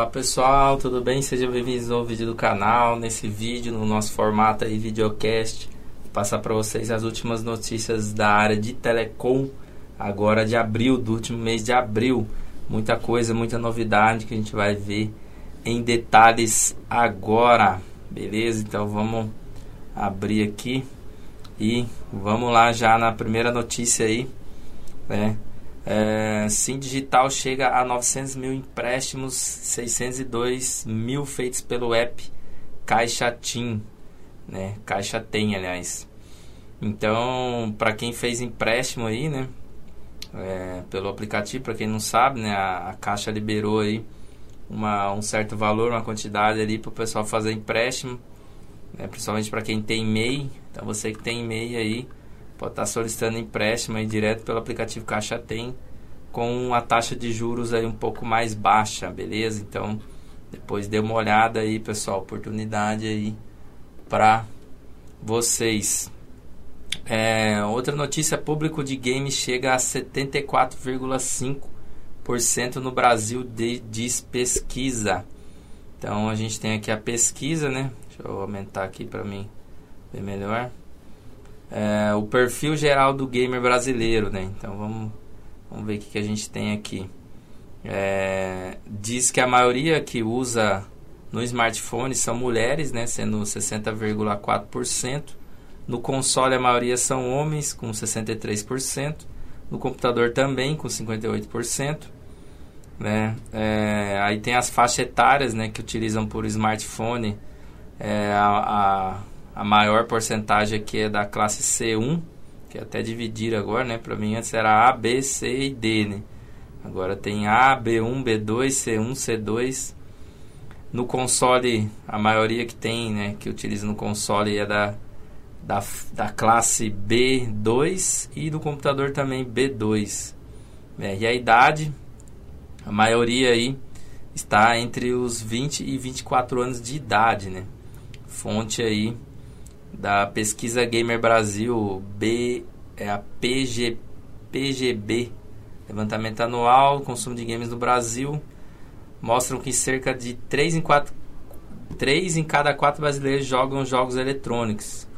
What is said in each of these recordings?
Olá pessoal, tudo bem? Sejam bem-vindos ao vídeo do canal. Nesse vídeo, no nosso formato aí, videocast, vou passar para vocês as últimas notícias da área de telecom, agora de abril, do último mês de abril. Muita coisa, muita novidade que a gente vai ver em detalhes agora, beleza? Então vamos abrir aqui e vamos lá já na primeira notícia aí, né? É, Sim Digital chega a 900 mil empréstimos, 602 mil feitos pelo app Caixa Tim, né? Caixa Tem, aliás. Então, para quem fez empréstimo aí, né? É, pelo aplicativo, para quem não sabe, né? A, a Caixa liberou aí uma, um certo valor, uma quantidade ali para o pessoal fazer empréstimo, né? principalmente para quem tem MEI. Então, você que tem MEI aí pode estar solicitando empréstimo aí direto pelo aplicativo Caixa Tem com a taxa de juros aí um pouco mais baixa, beleza? Então, depois dê uma olhada aí, pessoal, oportunidade aí para vocês. É, outra notícia, público de games chega a 74,5% no Brasil, de, diz pesquisa. Então, a gente tem aqui a pesquisa, né? Deixa eu aumentar aqui para mim ver melhor é, o perfil geral do gamer brasileiro, né? Então vamos, vamos ver o que, que a gente tem aqui. É, diz que a maioria que usa no smartphone são mulheres, né? Sendo 60,4%. No console a maioria são homens, com 63%. No computador também, com 58%. Né? É, aí tem as faixas etárias, né? Que utilizam por smartphone. É, a, a maior porcentagem aqui é da classe C1, que é até dividir agora, né? Para mim antes era A, B, C e D, né? Agora tem A, B1, B2, C1, C2. No console, a maioria que tem, né, que utiliza no console é da, da, da classe B2 e do computador também B2. É, e a idade, a maioria aí está entre os 20 e 24 anos de idade, né? Fonte aí da pesquisa Gamer Brasil, B, é a PG, PGB, levantamento anual, consumo de games no Brasil, mostram que cerca de 3 em, 4, 3 em cada 4 brasileiros jogam jogos eletrônicos.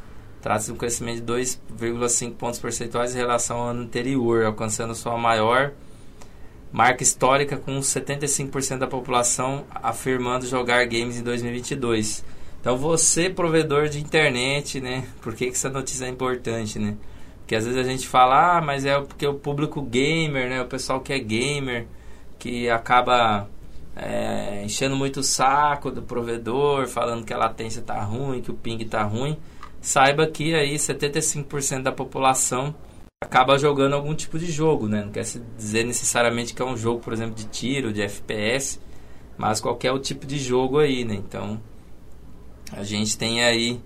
Trata-se de um crescimento de 2,5 pontos percentuais em relação ao ano anterior, alcançando sua maior marca histórica com 75% da população afirmando jogar games em 2022. Então você, provedor de internet, né? Por que, que essa notícia é importante, né? Porque às vezes a gente fala, ah, mas é porque o público gamer, né? O pessoal que é gamer, que acaba é, enchendo muito o saco do provedor, falando que a latência tá ruim, que o ping tá ruim. Saiba que aí 75% da população acaba jogando algum tipo de jogo, né? Não quer dizer necessariamente que é um jogo, por exemplo, de tiro, de FPS, mas qualquer tipo de jogo aí, né? Então, a gente tem aí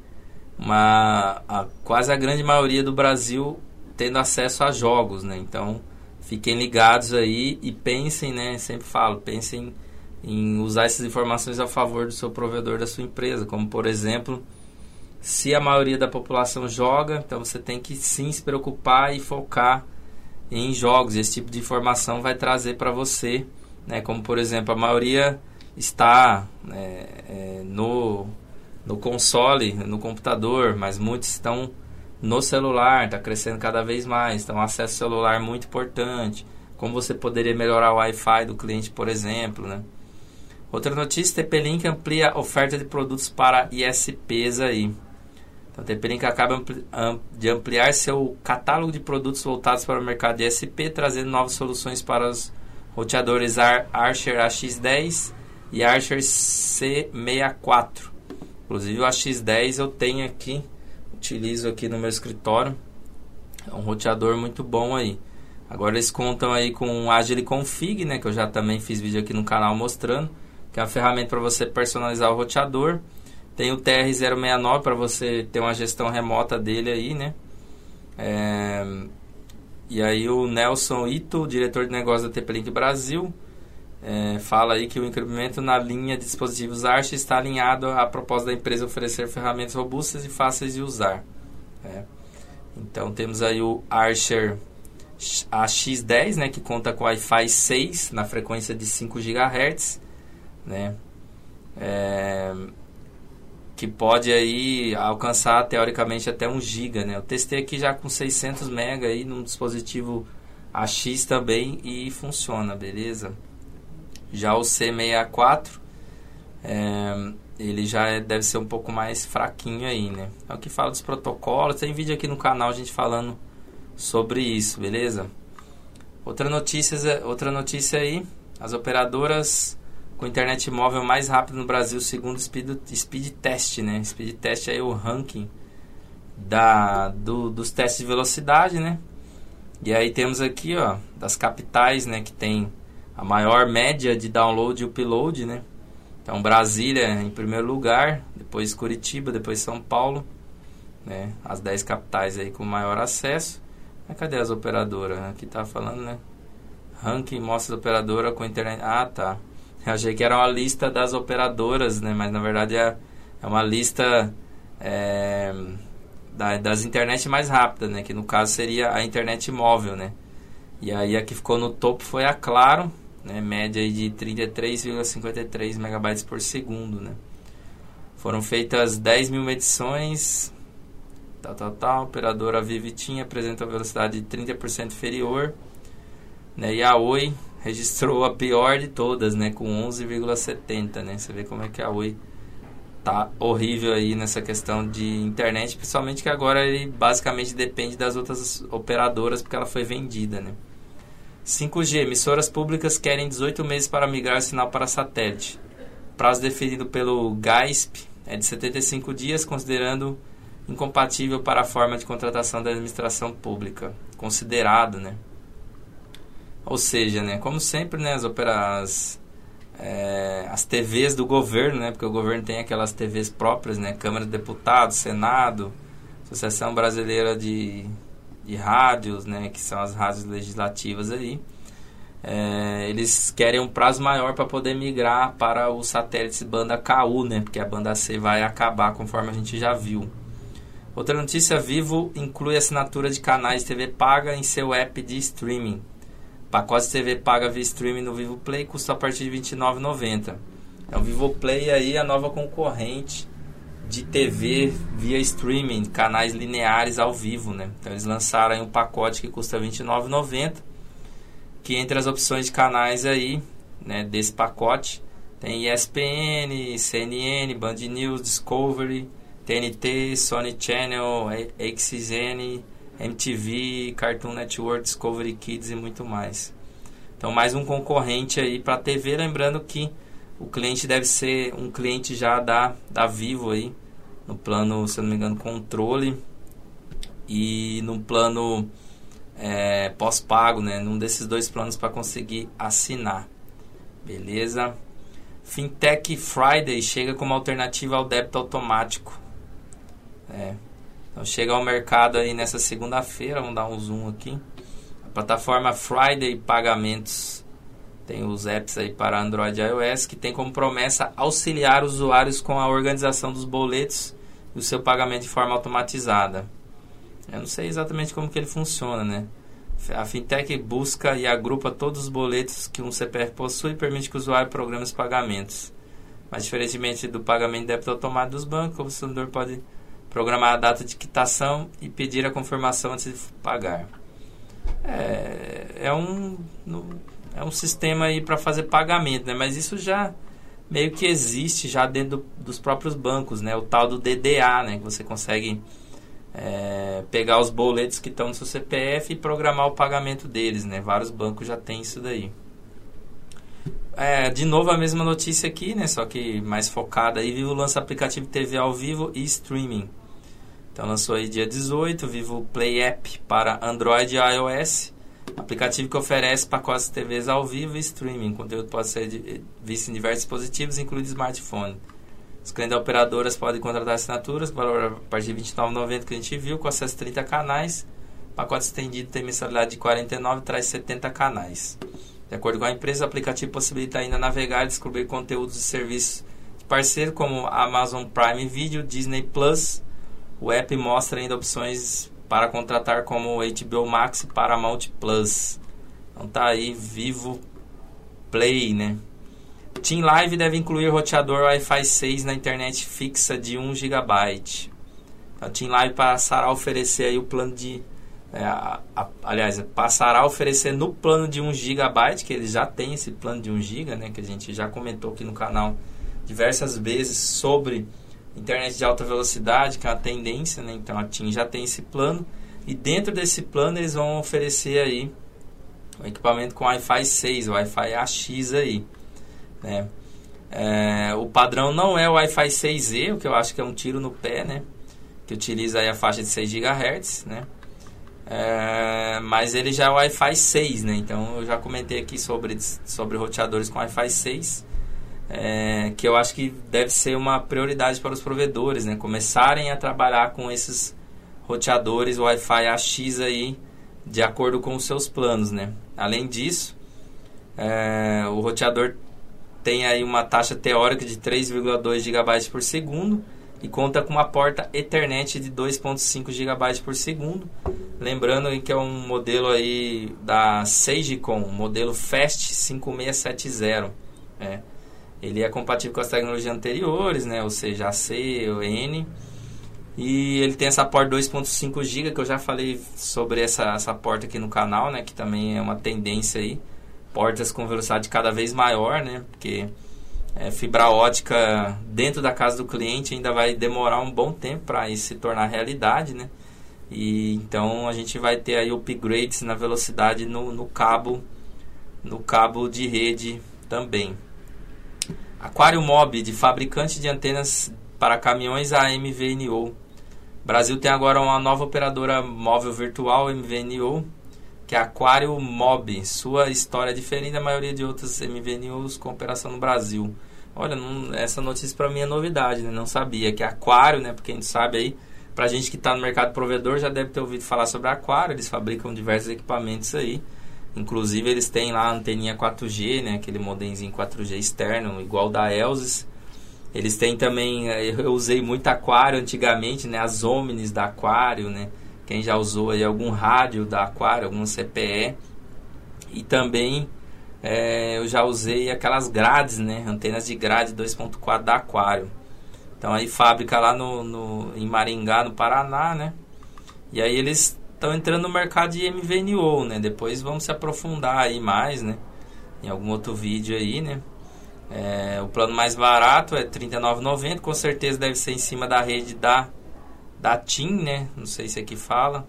uma a, quase a grande maioria do Brasil tendo acesso a jogos, né? Então fiquem ligados aí e pensem, né? Sempre falo, pensem em usar essas informações a favor do seu provedor da sua empresa, como por exemplo, se a maioria da população joga, então você tem que sim se preocupar e focar em jogos. Esse tipo de informação vai trazer para você, né? Como por exemplo, a maioria está né, é, no no console, no computador, mas muitos estão no celular, está crescendo cada vez mais. Então, acesso celular muito importante. Como você poderia melhorar o Wi-Fi do cliente, por exemplo, né? Outra notícia, TP-Link amplia oferta de produtos para ISPs aí. Então, TP-Link acaba de ampliar seu catálogo de produtos voltados para o mercado de ISP, trazendo novas soluções para os roteadores Archer AX10 e Archer C64 Inclusive o AX10 eu tenho aqui, utilizo aqui no meu escritório. É um roteador muito bom aí. Agora eles contam aí com o Agile Config, né, que eu já também fiz vídeo aqui no canal mostrando, que é uma ferramenta para você personalizar o roteador. Tem o TR069 para você ter uma gestão remota dele aí, né? É... E aí o Nelson Ito, diretor de negócio da TP-Link Brasil, é, fala aí que o incremento na linha de dispositivos Arch está alinhado à proposta da empresa oferecer ferramentas robustas e fáceis de usar. É. Então temos aí o Archer AX10, né, que conta com Wi-Fi 6 na frequência de 5 GHz, né? É, que pode aí alcançar teoricamente até 1 GB, né? Eu testei aqui já com 600 MB aí num dispositivo AX também e funciona, beleza? Já o C64 é, ele já é, deve ser um pouco mais fraquinho aí, né? É o que fala dos protocolos, tem vídeo aqui no canal a gente falando sobre isso, beleza? Outra notícia, outra notícia aí, as operadoras com internet móvel mais rápido no Brasil, segundo o Speed, Speed Test, né? Speed Test é o ranking da, do, dos testes de velocidade, né? E aí temos aqui, ó, das capitais, né, que tem a maior média de download e upload, né? Então Brasília em primeiro lugar, depois Curitiba, depois São Paulo, né? As 10 capitais aí com maior acesso. Mas cadê as operadoras? Aqui tá falando, né? Ranking mostra a operadora com internet. Ah, tá. Eu achei que era uma lista das operadoras, né? Mas na verdade é, é uma lista é, da, das internet mais rápidas, né? Que no caso seria a internet móvel, né? E aí a que ficou no topo foi a Claro, né? Média de 33,53 megabytes por segundo, né? Foram feitas 10 mil medições, tal, tal, tal. Operadora Vivitinha apresenta velocidade de 30% inferior, né? E a Oi registrou a pior de todas, né, com 11,70, né? Você vê como é que a Oi tá horrível aí nessa questão de internet, principalmente que agora ele basicamente depende das outras operadoras porque ela foi vendida, né? 5G, emissoras públicas querem 18 meses para migrar o sinal para satélite. Prazo definido pelo GAISP é de 75 dias, considerando incompatível para a forma de contratação da administração pública. Considerado, né? Ou seja, né, como sempre, né, as operas é, as TVs do governo, né, porque o governo tem aquelas TVs próprias, né, Câmara de Deputados, Senado, Associação Brasileira de, de Rádios, né, que são as rádios legislativas aí. É, eles querem um prazo maior para poder migrar para os satélites banda KU, né, porque a banda C vai acabar conforme a gente já viu. Outra notícia, Vivo inclui assinatura de canais TV paga em seu app de streaming. Pacote TV paga via streaming no Vivo Play custa a partir de R$ 29,90. É o Vivo Play aí a nova concorrente de TV via streaming, canais lineares ao vivo, né? Então eles lançaram aí um pacote que custa R$ 29,90, que entre as opções de canais aí, né, desse pacote, tem ESPN, CNN, Band News, Discovery, TNT, Sony Channel, XN, MTV, Cartoon Network, Discovery Kids e muito mais. Então, mais um concorrente aí para a TV, lembrando que o cliente deve ser um cliente já da, da Vivo aí, no plano, se eu não me engano, controle e no plano é, pós-pago, né? Num desses dois planos para conseguir assinar. Beleza? Fintech Friday chega como alternativa ao débito automático. É, então chega ao mercado aí nessa segunda-feira, vamos dar um zoom aqui. A plataforma Friday Pagamentos tem os apps aí para Android e iOS que tem como promessa auxiliar usuários com a organização dos boletos e o seu pagamento de forma automatizada. Eu não sei exatamente como que ele funciona, né? A fintech busca e agrupa todos os boletos que um CPF possui e permite que o usuário programe os pagamentos. Mas diferentemente do pagamento de débito automático dos bancos, o consumidor pode programar a data de quitação e pedir a confirmação antes de pagar. É, é um, é um sistema aí para fazer pagamento, né? mas isso já meio que existe já dentro do, dos próprios bancos, né? o tal do DDA, né? que você consegue é, pegar os boletos que estão no seu CPF e programar o pagamento deles. Né? Vários bancos já têm isso daí. É, de novo a mesma notícia aqui, né? Só que mais focada aí. Vivo lança aplicativo TV ao vivo e streaming. Então lançou aí dia 18, Vivo Play App para Android e iOS. Aplicativo que oferece pacotes de TVs ao vivo e streaming. O conteúdo pode ser visto em diversos dispositivos, incluindo smartphone. Os clientes operadoras podem contratar assinaturas, valor a partir de R$ 29,90 que a gente viu, com acesso a 30 canais. Pacote estendido tem mensalidade de R$ 49 traz 70 canais. De acordo com a empresa, o aplicativo possibilita ainda navegar e descobrir conteúdos e serviços de parceiro como Amazon Prime Video, Disney Plus. O app mostra ainda opções para contratar como HBO Max e Paramount Plus. Então tá aí Vivo Play, né? Team Live deve incluir roteador Wi-Fi 6 na internet fixa de 1 GB. A Team Live passará a oferecer aí o plano de é, a, a, aliás, passará a oferecer no plano de 1 GB, que eles já têm esse plano de 1 GB, né, que a gente já comentou aqui no canal diversas vezes sobre internet de alta velocidade, que é uma tendência, né? Então a TIM já tem esse plano e dentro desse plano eles vão oferecer aí o equipamento com Wi-Fi 6, Wi-Fi AX aí, né? É, o padrão não é o Wi-Fi 6E, o que eu acho que é um tiro no pé, né? Que utiliza aí a faixa de 6 GHz, né? É, mas ele já é Wi-Fi 6, né? Então eu já comentei aqui sobre, sobre roteadores com Wi-Fi 6, é, que eu acho que deve ser uma prioridade para os provedores, né? Começarem a trabalhar com esses roteadores Wi-Fi AX aí, de acordo com os seus planos, né? Além disso, é, o roteador tem aí uma taxa teórica de 3,2 GB por segundo e conta com uma porta Ethernet de 2.5 GB por segundo. Lembrando que é um modelo aí da Sagecom, modelo Fast 5670. É. Ele é compatível com as tecnologias anteriores, né? ou seja, AC ou N. E ele tem essa porta 2.5 GB que eu já falei sobre essa, essa porta aqui no canal, né? que também é uma tendência aí. Portas com velocidade cada vez maior, né? Porque é, fibra ótica dentro da casa do cliente ainda vai demorar um bom tempo para isso se tornar realidade, né? E então a gente vai ter aí upgrades na velocidade no, no cabo no cabo de rede também. Aquário Mob, de fabricante de antenas para caminhões a MVNO. Brasil tem agora uma nova operadora móvel virtual MVNO, que é Aquário Mob. Sua história é diferente da maioria de outras MVNOs com operação no Brasil. Olha, não, essa notícia para mim é novidade, né? Não sabia que Aquário, né? Porque a gente sabe aí, pra gente que está no mercado provedor já deve ter ouvido falar sobre Aquário. Eles fabricam diversos equipamentos aí. Inclusive eles têm lá a anteninha 4G, né? Aquele modemzinho 4G externo, igual da Elsis. Eles têm também, eh, eu usei muito Aquário antigamente, né? As Omnis da Aquário, né? Quem já usou aí algum rádio da Aquário, algum CPE. E também é, eu já usei aquelas grades, né? Antenas de grade 2.4 da Aquário. Então aí fábrica lá no, no, em Maringá, no Paraná, né? E aí eles estão entrando no mercado de MVNO, né? Depois vamos se aprofundar aí mais, né? Em algum outro vídeo aí, né? É, o plano mais barato é R$ 39,90, com certeza deve ser em cima da rede da, da TIM, né? Não sei se aqui fala.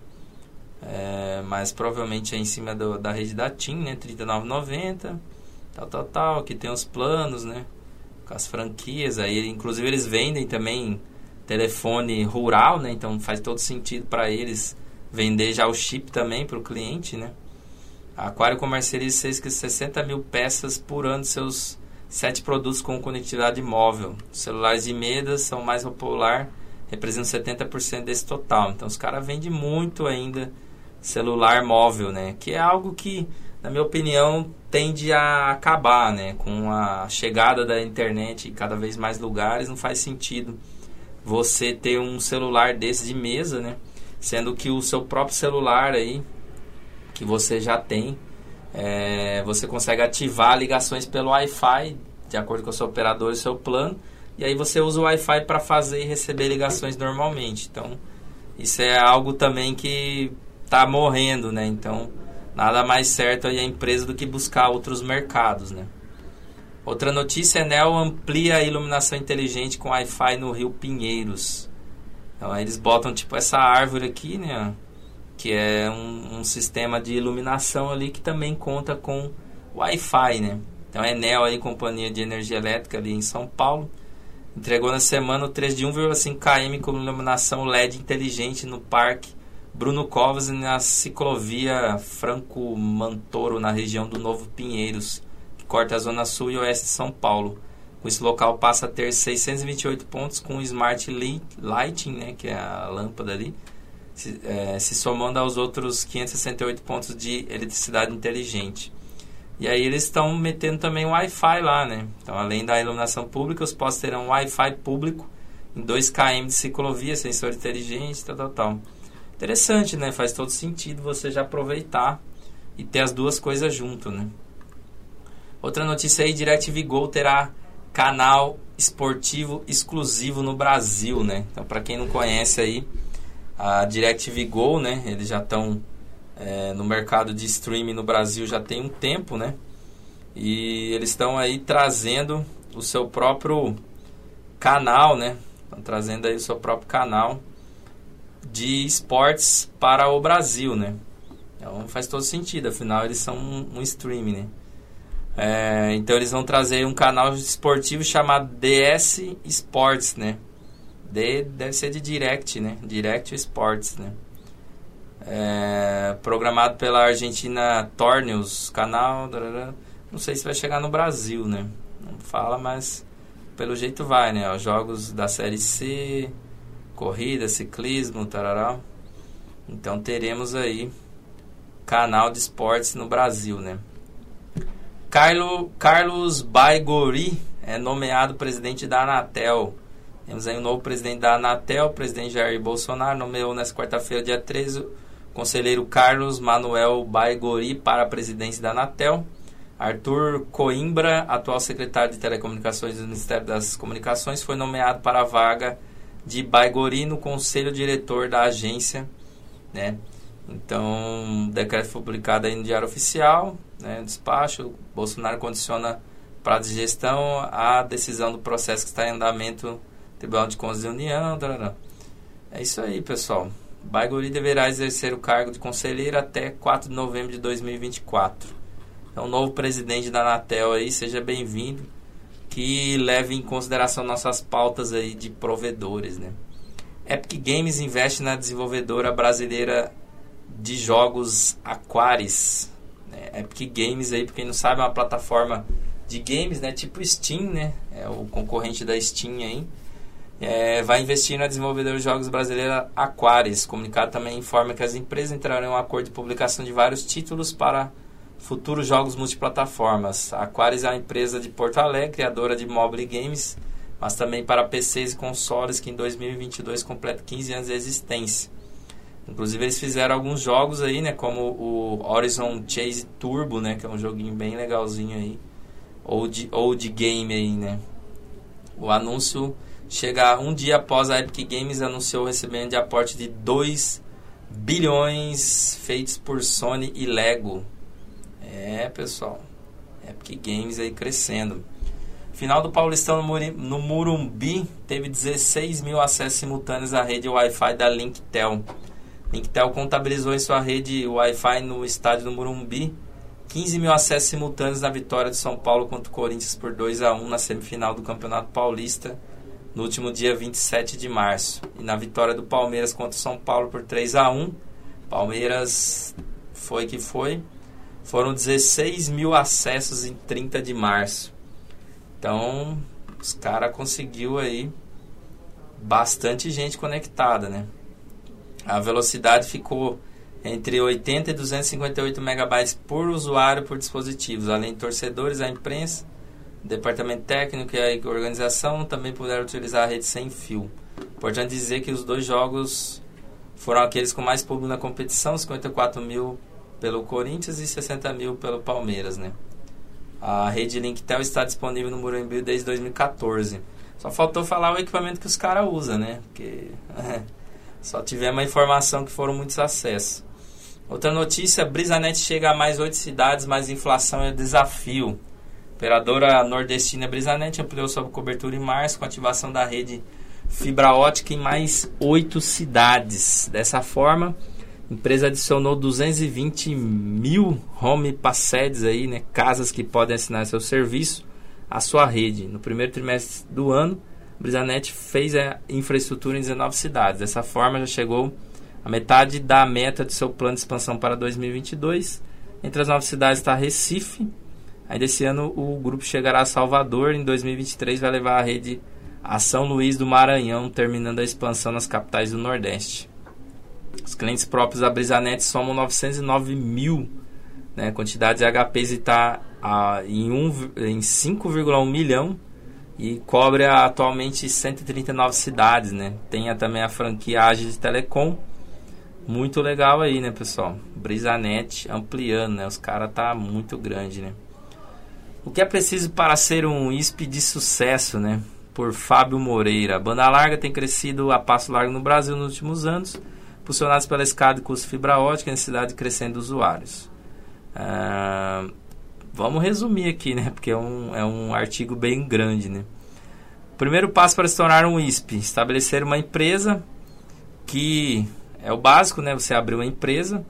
É, mas provavelmente é em cima do, da rede da TIM, né? R$ 39,90, tal, tal, tal. Aqui tem os planos, né? Com as franquias. Aí, inclusive, eles vendem também telefone rural, né? Então faz todo sentido para eles vender já o chip também para o cliente, né? A Aquário comercializa 60 mil peças por ano de seus sete produtos com conectividade móvel. Celulares de medas são mais popular, representam 70% desse total. Então os caras vendem muito ainda celular móvel, né? Que é algo que, na minha opinião, tende a acabar, né? Com a chegada da internet em cada vez mais lugares, não faz sentido você ter um celular desse de mesa, né? Sendo que o seu próprio celular aí, que você já tem, é, você consegue ativar ligações pelo Wi-Fi, de acordo com o seu operador e seu plano, e aí você usa o Wi-Fi para fazer e receber ligações normalmente. Então, isso é algo também que está morrendo, né? Então, nada mais certo aí a empresa do que buscar outros mercados, né? Outra notícia, Enel amplia a iluminação inteligente com Wi-Fi no Rio Pinheiros. Então, eles botam tipo essa árvore aqui, né? Que é um, um sistema de iluminação ali que também conta com Wi-Fi, né? Então, a Enel aí, companhia de energia elétrica ali em São Paulo, entregou na semana o 3 de 1,5 km com iluminação LED inteligente no parque Bruno Covas na ciclovia Franco Mantoro, na região do Novo Pinheiros, que corta a zona sul e oeste de São Paulo. Esse local passa a ter 628 pontos com Smart Lighting, né, que é a lâmpada ali, se, é, se somando aos outros 568 pontos de eletricidade inteligente. E aí eles estão metendo também Wi-Fi lá, né? Então, além da iluminação pública, os postos terão Wi-Fi público em 2 km de ciclovia, sensor inteligente, tal, tal, tal. Interessante, né? Faz todo sentido você já aproveitar e ter as duas coisas junto, né? Outra notícia aí, DirecTV Go terá canal esportivo exclusivo no Brasil, né? Então, para quem não conhece aí, a DirecTV Go, né? Eles já estão é, no mercado de streaming no Brasil já tem um tempo, né? E eles estão aí trazendo o seu próprio canal, né? Estão trazendo aí o seu próprio canal de esportes para o Brasil, né? Então faz todo sentido, afinal eles são um, um streaming, né? É, então eles vão trazer um canal esportivo chamado DS Sports, né? D deve ser de Direct, né? Direct Sports, né? É, programado pela Argentina Torneos, canal. Não sei se vai chegar no Brasil, né? Não fala, mas pelo jeito vai, né? Os jogos da Série C, corrida, ciclismo, tarará. Então teremos aí canal de esportes no Brasil, né? Carlo, Carlos Baigori é nomeado presidente da Anatel. Temos aí um novo presidente da Anatel, o presidente Jair Bolsonaro, nomeou nesta quarta-feira, dia 13, o conselheiro Carlos Manuel Baigori para a presidência da Anatel. Arthur Coimbra, atual secretário de Telecomunicações do Ministério das Comunicações, foi nomeado para a vaga de Baigori no conselho diretor da agência, né? Então, o decreto foi publicado aí no Diário Oficial, né, despacho, Bolsonaro condiciona para de gestão a decisão do processo que está em andamento Tribunal de Contas da União. Tarará. É isso aí, pessoal. Baiguri deverá exercer o cargo de conselheiro até 4 de novembro de 2024. Então, novo presidente da Anatel aí, seja bem-vindo. Que leve em consideração nossas pautas aí de provedores, né? Epic Games investe na desenvolvedora brasileira de jogos Aquaris. Né? Epic Games aí, pra quem não sabe, é uma plataforma de games, né? Tipo Steam, né? É o concorrente da Steam aí. É, vai investir na desenvolvedora de jogos brasileira Aquaris. Comunicado também informa que as empresas entrarão em um acordo de publicação de vários títulos para futuros jogos multiplataformas. A Aquaris é uma empresa de Porto Alegre, criadora de mobile games, mas também para PCs e consoles que em 2022 completa 15 anos de existência. Inclusive eles fizeram alguns jogos aí, né, como o Horizon Chase Turbo, né, que é um joguinho bem legalzinho aí, ou de, ou de game aí, né. O anúncio chega um dia após a Epic Games anunciou o recebimento de aporte de 2 bilhões feitos por Sony e Lego. É, pessoal, Epic Games aí crescendo. Final do Paulistão no Murumbi teve 16 mil acessos simultâneos à rede Wi-Fi da Linktel. Linktel contabilizou em sua rede Wi-Fi no estádio do Morumbi 15 mil acessos simultâneos na vitória de São Paulo contra o Corinthians por 2 a 1 na semifinal do Campeonato Paulista no último dia 27 de março. E na vitória do Palmeiras contra o São Paulo por 3 a 1 Palmeiras foi que foi. Foram 16 mil acessos em 30 de março. Então, os caras conseguiu aí bastante gente conectada, né? A velocidade ficou entre 80 e 258 megabytes por usuário por dispositivos. Além de torcedores, a imprensa, o departamento técnico e a organização também puderam utilizar a rede sem fio. Importante dizer que os dois jogos foram aqueles com mais público na competição, 54 mil pelo Corinthians e 60 mil pelo Palmeiras, né? A rede Linktel está disponível no Morumbi desde 2014. Só faltou falar o equipamento que os caras usam, né? Porque Só tivemos a informação que foram muitos acessos. Outra notícia, Brisanet chega a mais oito cidades, mas inflação é desafio. Operadora nordestina Brisanet ampliou sua cobertura em março com ativação da rede fibra ótica em mais oito cidades. Dessa forma, a empresa adicionou 220 mil home passedes aí, né, casas que podem assinar seu serviço à sua rede. No primeiro trimestre do ano, Brisanet fez a infraestrutura em 19 cidades. Dessa forma, já chegou a metade da meta de seu plano de expansão para 2022. Entre as novas cidades está Recife. Ainda esse ano o grupo chegará a Salvador. Em 2023 vai levar a rede a São Luís do Maranhão, terminando a expansão nas capitais do Nordeste. Os clientes próprios da Brisanet somam 909 mil. Né? Quantidade de HPs está ah, em, um, em 5,1 milhão e cobre atualmente 139 cidades, né? Tem também a franquia Agis Telecom, muito legal aí, né, pessoal? Brisanet ampliando, né? Os caras tá muito grande, né? O que é preciso para ser um ISP de sucesso, né? Por Fábio Moreira. A banda larga tem crescido a passo largo no Brasil nos últimos anos, impulsionados pela escada de custo fibra ótica e necessidade crescente de usuários. Ah, vamos resumir aqui, né? Porque é um, é um artigo bem grande, né? Primeiro passo para se tornar um ISP: estabelecer uma empresa que é o básico, né? Você abrir uma empresa.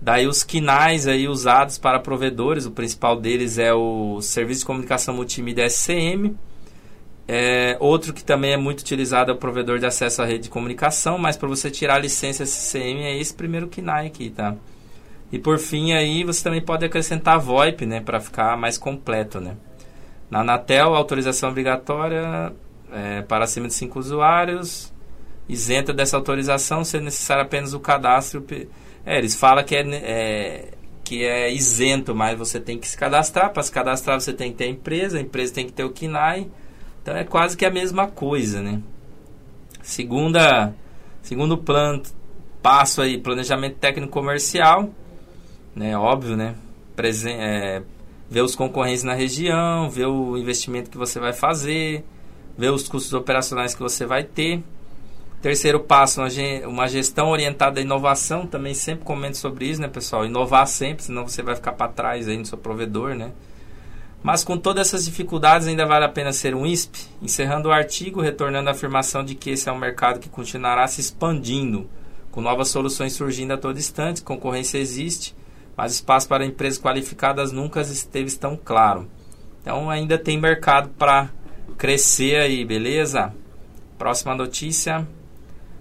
Daí os quinais aí usados para provedores, o principal deles é o Serviço de Comunicação Multimídia SCM. É, outro que também é muito utilizado é o provedor de acesso à rede de comunicação, mas para você tirar a licença SCM é esse primeiro KINAI aqui, tá? E por fim aí você também pode acrescentar VoIP, né, para ficar mais completo, né? Na Anatel, autorização obrigatória é, para acima de 5 usuários, isenta dessa autorização, sendo necessário apenas o cadastro. É, eles falam que é, é, que é isento, mas você tem que se cadastrar. Para se cadastrar, você tem que ter a empresa, a empresa tem que ter o KINAI. Então é quase que a mesma coisa, né? Segunda, segundo plano, passo aí, planejamento técnico comercial, né? Óbvio, né? Presen é, ver os concorrentes na região, ver o investimento que você vai fazer, ver os custos operacionais que você vai ter. Terceiro passo, uma gestão orientada à inovação. Também sempre comento sobre isso, né, pessoal? Inovar sempre, senão você vai ficar para trás aí no seu provedor, né? Mas com todas essas dificuldades, ainda vale a pena ser um ISP? Encerrando o artigo, retornando à afirmação de que esse é um mercado que continuará se expandindo, com novas soluções surgindo a todo instante, concorrência existe, mas espaço para empresas qualificadas nunca esteve tão claro. Então ainda tem mercado para crescer aí, beleza? Próxima notícia.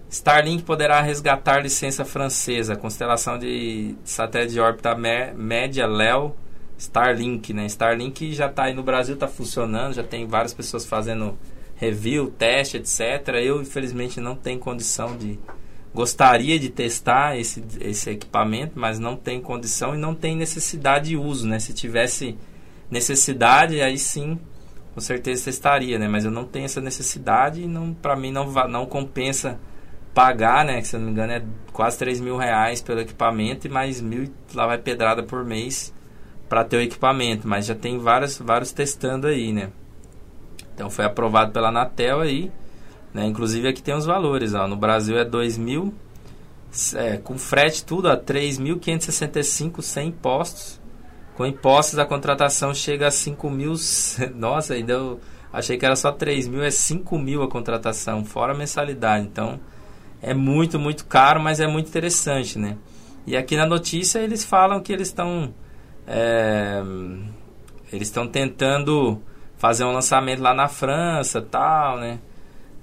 Starlink poderá resgatar licença francesa. Constelação de satélite de órbita média Léo Starlink, né? Starlink já está aí no Brasil, está funcionando, já tem várias pessoas fazendo review, teste, etc. Eu, infelizmente, não tenho condição de... Gostaria de testar esse, esse equipamento, mas não tem condição e não tem necessidade de uso, né? Se tivesse necessidade, aí sim, com certeza testaria, né? Mas eu não tenho essa necessidade e não, para mim não, não compensa pagar, né? Que se não me engano é quase 3 mil reais pelo equipamento e mais mil lá vai pedrada por mês para ter o equipamento, mas já tem vários, vários testando aí, né? Então foi aprovado pela Anatel aí, né? Inclusive aqui tem os valores, ó. No Brasil é 2 mil, é, com frete tudo a 3.565 sem impostos. Com impostos a contratação chega a 5 mil, nossa, ainda eu achei que era só 3 mil, é 5 mil a contratação, fora a mensalidade. Então é muito, muito caro, mas é muito interessante, né? E aqui na notícia eles falam que eles estão é, eles estão tentando fazer um lançamento lá na França, tal, né?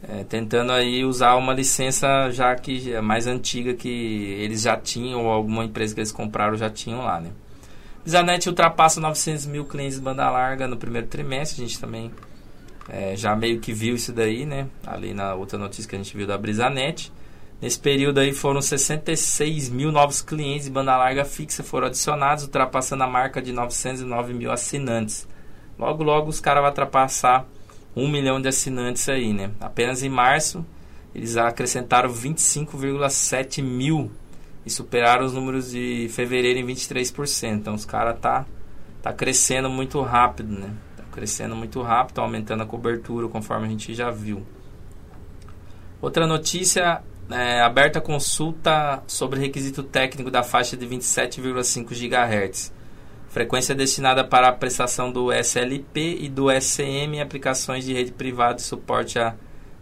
É, tentando aí usar uma licença já que é mais antiga que eles já tinham ou alguma empresa que eles compraram já tinham lá, né? Bisanet ultrapassa 900 mil clientes de banda larga no primeiro trimestre. A gente também é, já meio que viu isso daí, né? Ali na outra notícia que a gente viu da Brisanet. Nesse período aí foram 66 mil novos clientes de banda larga fixa foram adicionados, ultrapassando a marca de 909 mil assinantes. Logo, logo os caras vão ultrapassar um milhão de assinantes aí, né? Apenas em março eles acrescentaram 25,7 mil e superaram os números de fevereiro em 23%. Então os caras tá, tá crescendo muito rápido, né? Tá crescendo muito rápido, aumentando a cobertura conforme a gente já viu. Outra notícia é, aberta consulta sobre requisito técnico da faixa de 27,5 GHz. Frequência destinada para a prestação do SLP e do SM em aplicações de rede privada e suporte à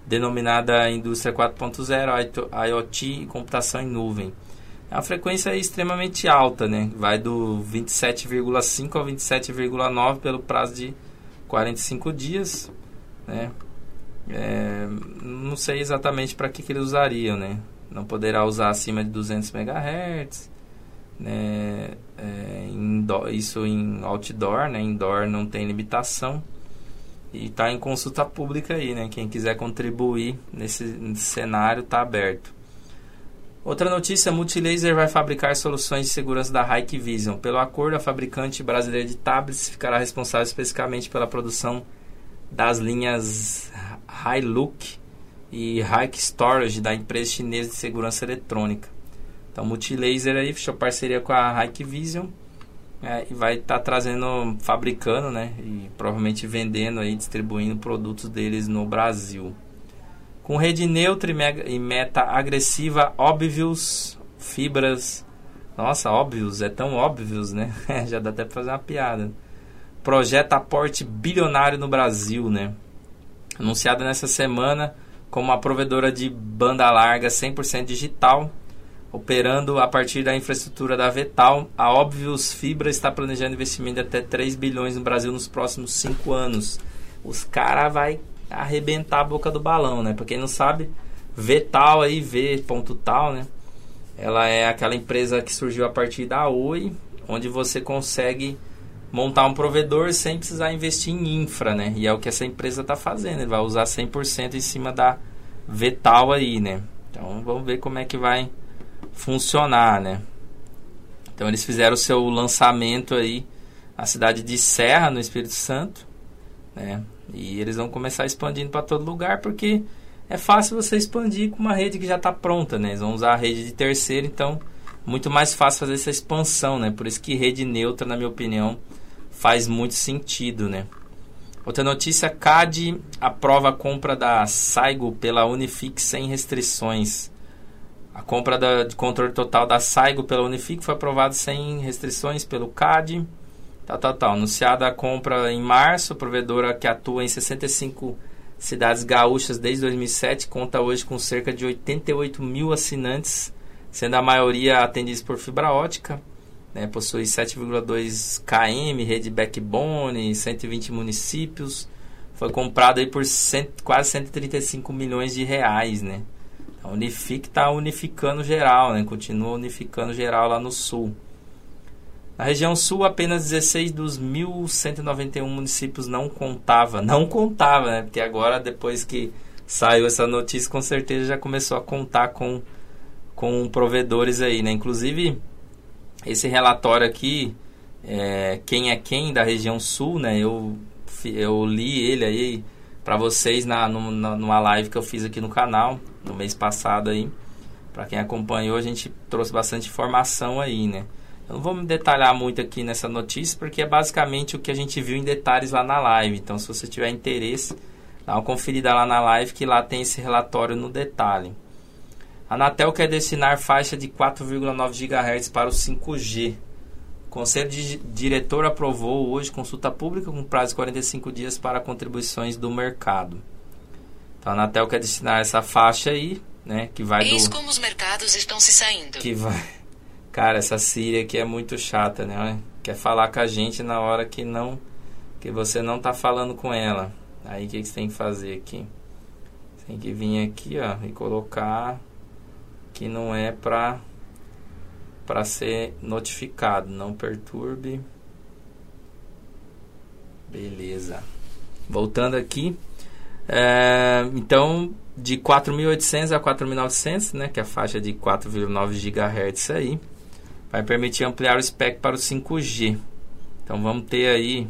denominada Indústria 4.0, IoT e computação em nuvem. É uma frequência extremamente alta, né? vai do 27,5 ao 27,9 pelo prazo de 45 dias. Né? É, não sei exatamente para que, que eles usariam, né? Não poderá usar acima de 200 MHz, né? É, indoor, isso em outdoor, né? Indoor não tem limitação e está em consulta pública aí, né? Quem quiser contribuir nesse, nesse cenário está aberto. Outra notícia, Multilaser vai fabricar soluções de segurança da Hikvision. Pelo acordo, a fabricante brasileira de tablets ficará responsável especificamente pela produção das linhas Hilux e Hike Storage da empresa chinesa de segurança eletrônica. Então, Multilaser aí fechou parceria com a Hikvision é, e vai estar tá trazendo, fabricando, né? E provavelmente vendendo aí, distribuindo produtos deles no Brasil. Com rede neutra e, meta agressiva, óbvios, fibras. Nossa, óbvios, é tão óbvios, né? Já dá até pra fazer uma piada. Projeta aporte bilionário no Brasil, né? Anunciada nessa semana como uma provedora de banda larga 100% digital Operando a partir da infraestrutura da Vetal, a Óbvios Fibra está planejando investimento de até 3 bilhões no Brasil nos próximos 5 anos. Os caras vai arrebentar a boca do balão, né? Para quem não sabe, Vetal aí, V ponto tal, né? Ela é aquela empresa que surgiu a partir da Oi, onde você consegue montar um provedor sem precisar investir em infra, né? E é o que essa empresa está fazendo, ele vai usar 100% em cima da Vetal aí, né? Então vamos ver como é que vai funcionar, né? Então eles fizeram o seu lançamento aí na cidade de Serra, no Espírito Santo, né? E eles vão começar expandindo para todo lugar porque é fácil você expandir com uma rede que já está pronta, né? Eles vão usar a rede de terceiro, então muito mais fácil fazer essa expansão, né? Por isso que rede neutra, na minha opinião, faz muito sentido, né? Outra notícia, CAD aprova a compra da Saigo pela Unifix sem restrições. A compra da, de controle total da Saigo pela Unifique foi aprovada sem restrições pelo CAD. Tal, tal, tal. Anunciada a compra em março, provedora que atua em 65 cidades gaúchas desde 2007, conta hoje com cerca de 88 mil assinantes, sendo a maioria atendidos por fibra ótica. Né, possui 7,2 km, rede backbone, 120 municípios. Foi comprado por cento, quase 135 milhões de reais, né? A Unifique está unificando geral, né? Continua unificando geral lá no sul. Na região sul, apenas 16 dos 1.191 municípios não contava. Não contava, né? Porque agora, depois que saiu essa notícia, com certeza já começou a contar com, com provedores aí, né? Inclusive, esse relatório aqui, é, quem é quem da região sul, né? Eu, eu li ele aí para vocês na, numa, numa live que eu fiz aqui no canal no mês passado aí. Para quem acompanhou, a gente trouxe bastante informação aí, né? Eu não vou me detalhar muito aqui nessa notícia, porque é basicamente o que a gente viu em detalhes lá na live. Então, se você tiver interesse, dá uma conferida lá na live, que lá tem esse relatório no detalhe. A Anatel quer destinar faixa de 4,9 GHz para o 5G. Conselho de Diretor aprovou hoje consulta pública com prazo de 45 dias para contribuições do mercado. Então a Anatel quer destinar essa faixa aí, né? Que vai Eis do. como os mercados estão se saindo. Que vai. Cara, essa Síria aqui é muito chata, né? Quer falar com a gente na hora que não. Que você não tá falando com ela. Aí o que, que você tem que fazer aqui? Você tem que vir aqui, ó, e colocar que não é pra para ser notificado. Não perturbe. Beleza. Voltando aqui. É, então, de 4.800 a 4.900, né, que é a faixa de 4,9 GHz aí, vai permitir ampliar o spec para o 5G. Então, vamos ter aí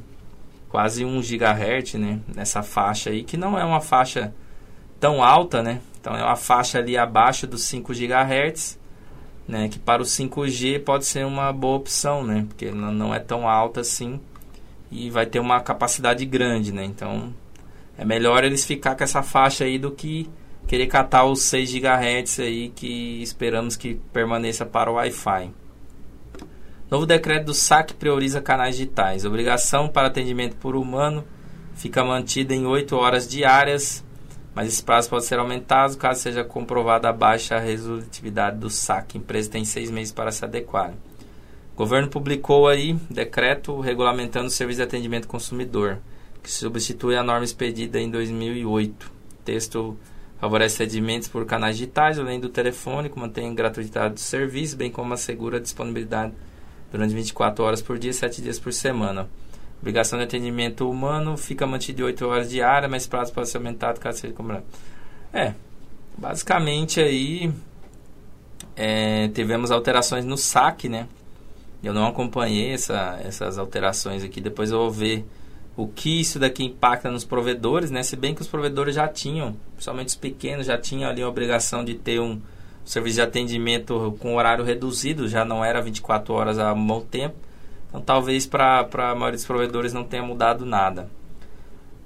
quase 1 GHz, né, nessa faixa aí, que não é uma faixa tão alta, né? Então, é uma faixa ali abaixo dos 5 GHz, né, que para o 5G pode ser uma boa opção, né? Porque não é tão alta assim e vai ter uma capacidade grande, né? Então, é melhor eles ficar com essa faixa aí do que querer catar os 6 GHz aí que esperamos que permaneça para o Wi-Fi. Novo decreto do SAC prioriza canais digitais. Obrigação para atendimento por humano fica mantida em 8 horas diárias, mas esse prazo pode ser aumentado caso seja comprovada a baixa resolutividade do SAC. A empresa tem seis meses para se adequar. O governo publicou aí decreto regulamentando o serviço de atendimento consumidor que substitui a norma expedida em 2008. O texto favorece atendimentos por canais digitais, além do telefônico, mantém gratuidade do serviço, bem como assegura a disponibilidade durante 24 horas por dia, 7 dias por semana. Obrigação de atendimento humano fica mantida de 8 horas diárias, mas prazo pode ser aumentado caso seja cobrado. É, basicamente aí é, tivemos alterações no saque, né? Eu não acompanhei essa, essas alterações aqui, depois eu vou ver o que isso daqui impacta nos provedores, né? Se bem que os provedores já tinham, principalmente os pequenos, já tinham ali a obrigação de ter um serviço de atendimento com horário reduzido, já não era 24 horas um bom tempo. Então talvez para a maioria dos provedores não tenha mudado nada.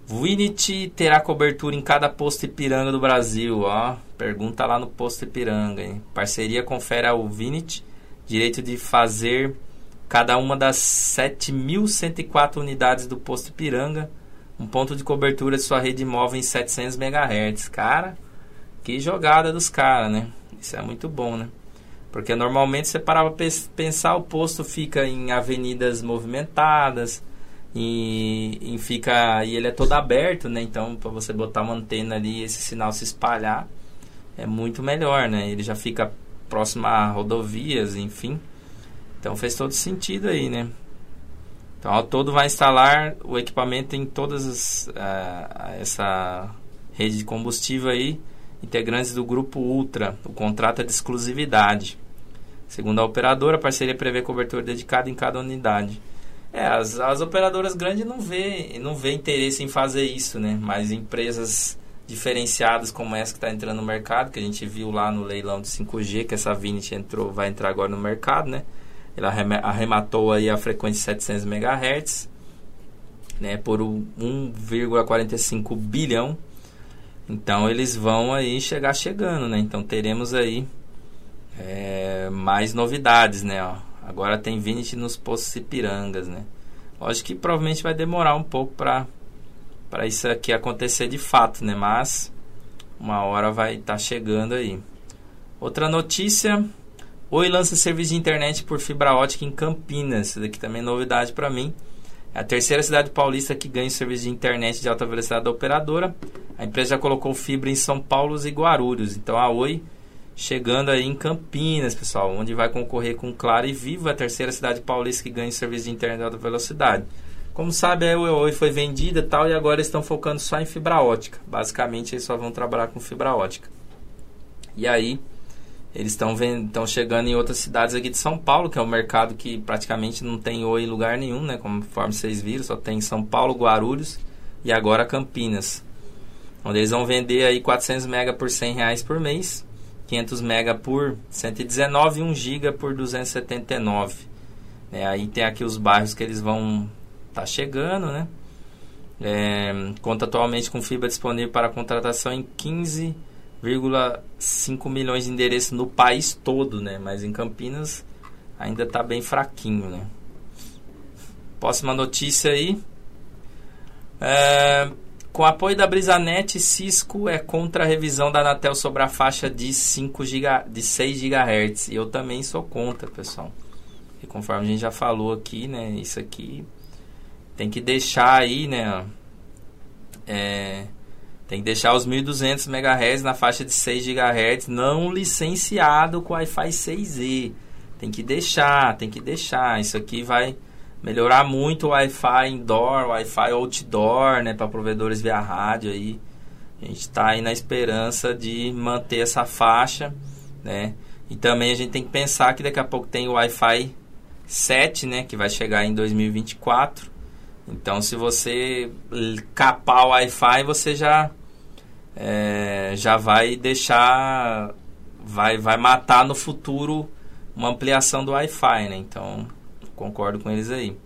Winit terá cobertura em cada posto Ipiranga do Brasil, ó. Pergunta lá no posto Ipiranga, hein? Parceria confere ao Vinit direito de fazer cada uma das 7.104 unidades do posto Ipiranga um ponto de cobertura de sua rede móvel em 700 MHz. Cara, que jogada dos caras, né? Isso é muito bom, né? Porque normalmente você parava para pensar, o posto fica em avenidas movimentadas, e, e fica e ele é todo aberto, né? Então, para você botar uma antena ali e esse sinal se espalhar, é muito melhor, né? Ele já fica próximo a rodovias, enfim. Então fez todo sentido aí, né? Então ao todo vai instalar o equipamento em todas as, uh, essa rede de combustível aí, integrantes do grupo Ultra. O contrato é de exclusividade. Segundo a operadora, a parceria prevê cobertura dedicada em cada unidade. É, as, as operadoras grandes não vê, não vê interesse em fazer isso, né? Mas empresas diferenciadas como essa que está entrando no mercado, que a gente viu lá no leilão de 5G, que essa Vinit entrou, vai entrar agora no mercado, né? Ela arrematou aí a frequência de 700 MHz, né? Por 1,45 bilhão. Então eles vão aí chegar chegando, né? Então teremos aí é, mais novidades, né? Ó Agora tem Vinit nos postos Ipirangas, né? Lógico que provavelmente vai demorar um pouco para para isso aqui acontecer de fato, né? Mas uma hora vai estar tá chegando aí. Outra notícia: Oi lança serviço de internet por fibra ótica em Campinas. Isso daqui também é novidade para mim. A terceira cidade paulista que ganha o serviço de internet de alta velocidade da operadora. A empresa já colocou fibra em São Paulo e Guarulhos. Então a Oi chegando aí em Campinas, pessoal, onde vai concorrer com Claro e Vivo, a terceira cidade paulista que ganha serviço de internet de alta velocidade. Como sabe, a Oi foi vendida tal, e agora estão focando só em fibra ótica. Basicamente, eles só vão trabalhar com fibra ótica. E aí, eles estão chegando em outras cidades aqui de São Paulo, que é um mercado que praticamente não tem Oi em lugar nenhum, né? Conforme vocês viram, só tem São Paulo, Guarulhos e agora Campinas. Onde eles vão vender aí 400 mega por 100 reais por mês 500 MB por 119 e 1 GB por 279. É, aí tem aqui os bairros que eles vão estar tá chegando, né? É, conta atualmente com fibra disponível para contratação em 15,5 milhões de endereços no país todo, né? Mas em Campinas ainda está bem fraquinho, né? Próxima notícia aí. É, com apoio da Brisanet, Cisco é contra a revisão da Anatel sobre a faixa de 5 giga, de 6 GHz. E eu também sou contra, pessoal. E conforme a gente já falou aqui, né, isso aqui tem que deixar aí, né, é, tem que deixar os 1200 MHz na faixa de 6 GHz não licenciado com Wi-Fi 6E. Tem que deixar, tem que deixar. Isso aqui vai melhorar muito o Wi-Fi indoor, Wi-Fi outdoor, né, para provedores via rádio aí. A gente está aí na esperança de manter essa faixa, né? E também a gente tem que pensar que daqui a pouco tem o Wi-Fi 7, né, que vai chegar em 2024. Então, se você capar o Wi-Fi, você já é, já vai deixar, vai, vai matar no futuro uma ampliação do Wi-Fi, né? Então, concordo com eles aí.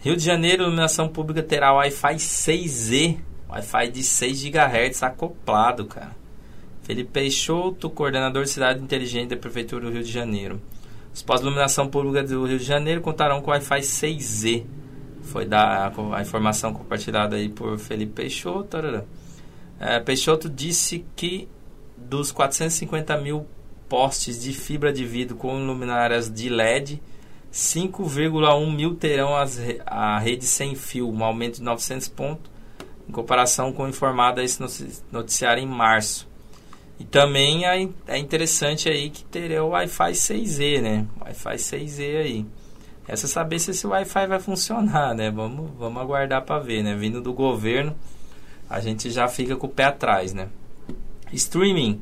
Rio de Janeiro, iluminação pública terá Wi-Fi 6E, Wi-Fi de 6 GHz acoplado, cara. Felipe Peixoto, coordenador de cidade inteligente da Prefeitura do Rio de Janeiro. Os pós-iluminação pública do Rio de Janeiro contarão com Wi-Fi 6E. Foi da a informação compartilhada aí por Felipe Peixoto. É, Peixoto disse que dos 450 mil postes de fibra de vidro com luminárias de LED, 5,1 mil terão as, a rede sem fio, um aumento de 900 pontos, em comparação com o informado esse noticiário em março. E também é, é interessante aí que terá o Wi-Fi 6E, né? Wi-Fi 6E aí. Essa saber se esse Wi-Fi vai funcionar, né? Vamos, vamos aguardar para ver, né? Vindo do governo, a gente já fica com o pé atrás, né? Streaming,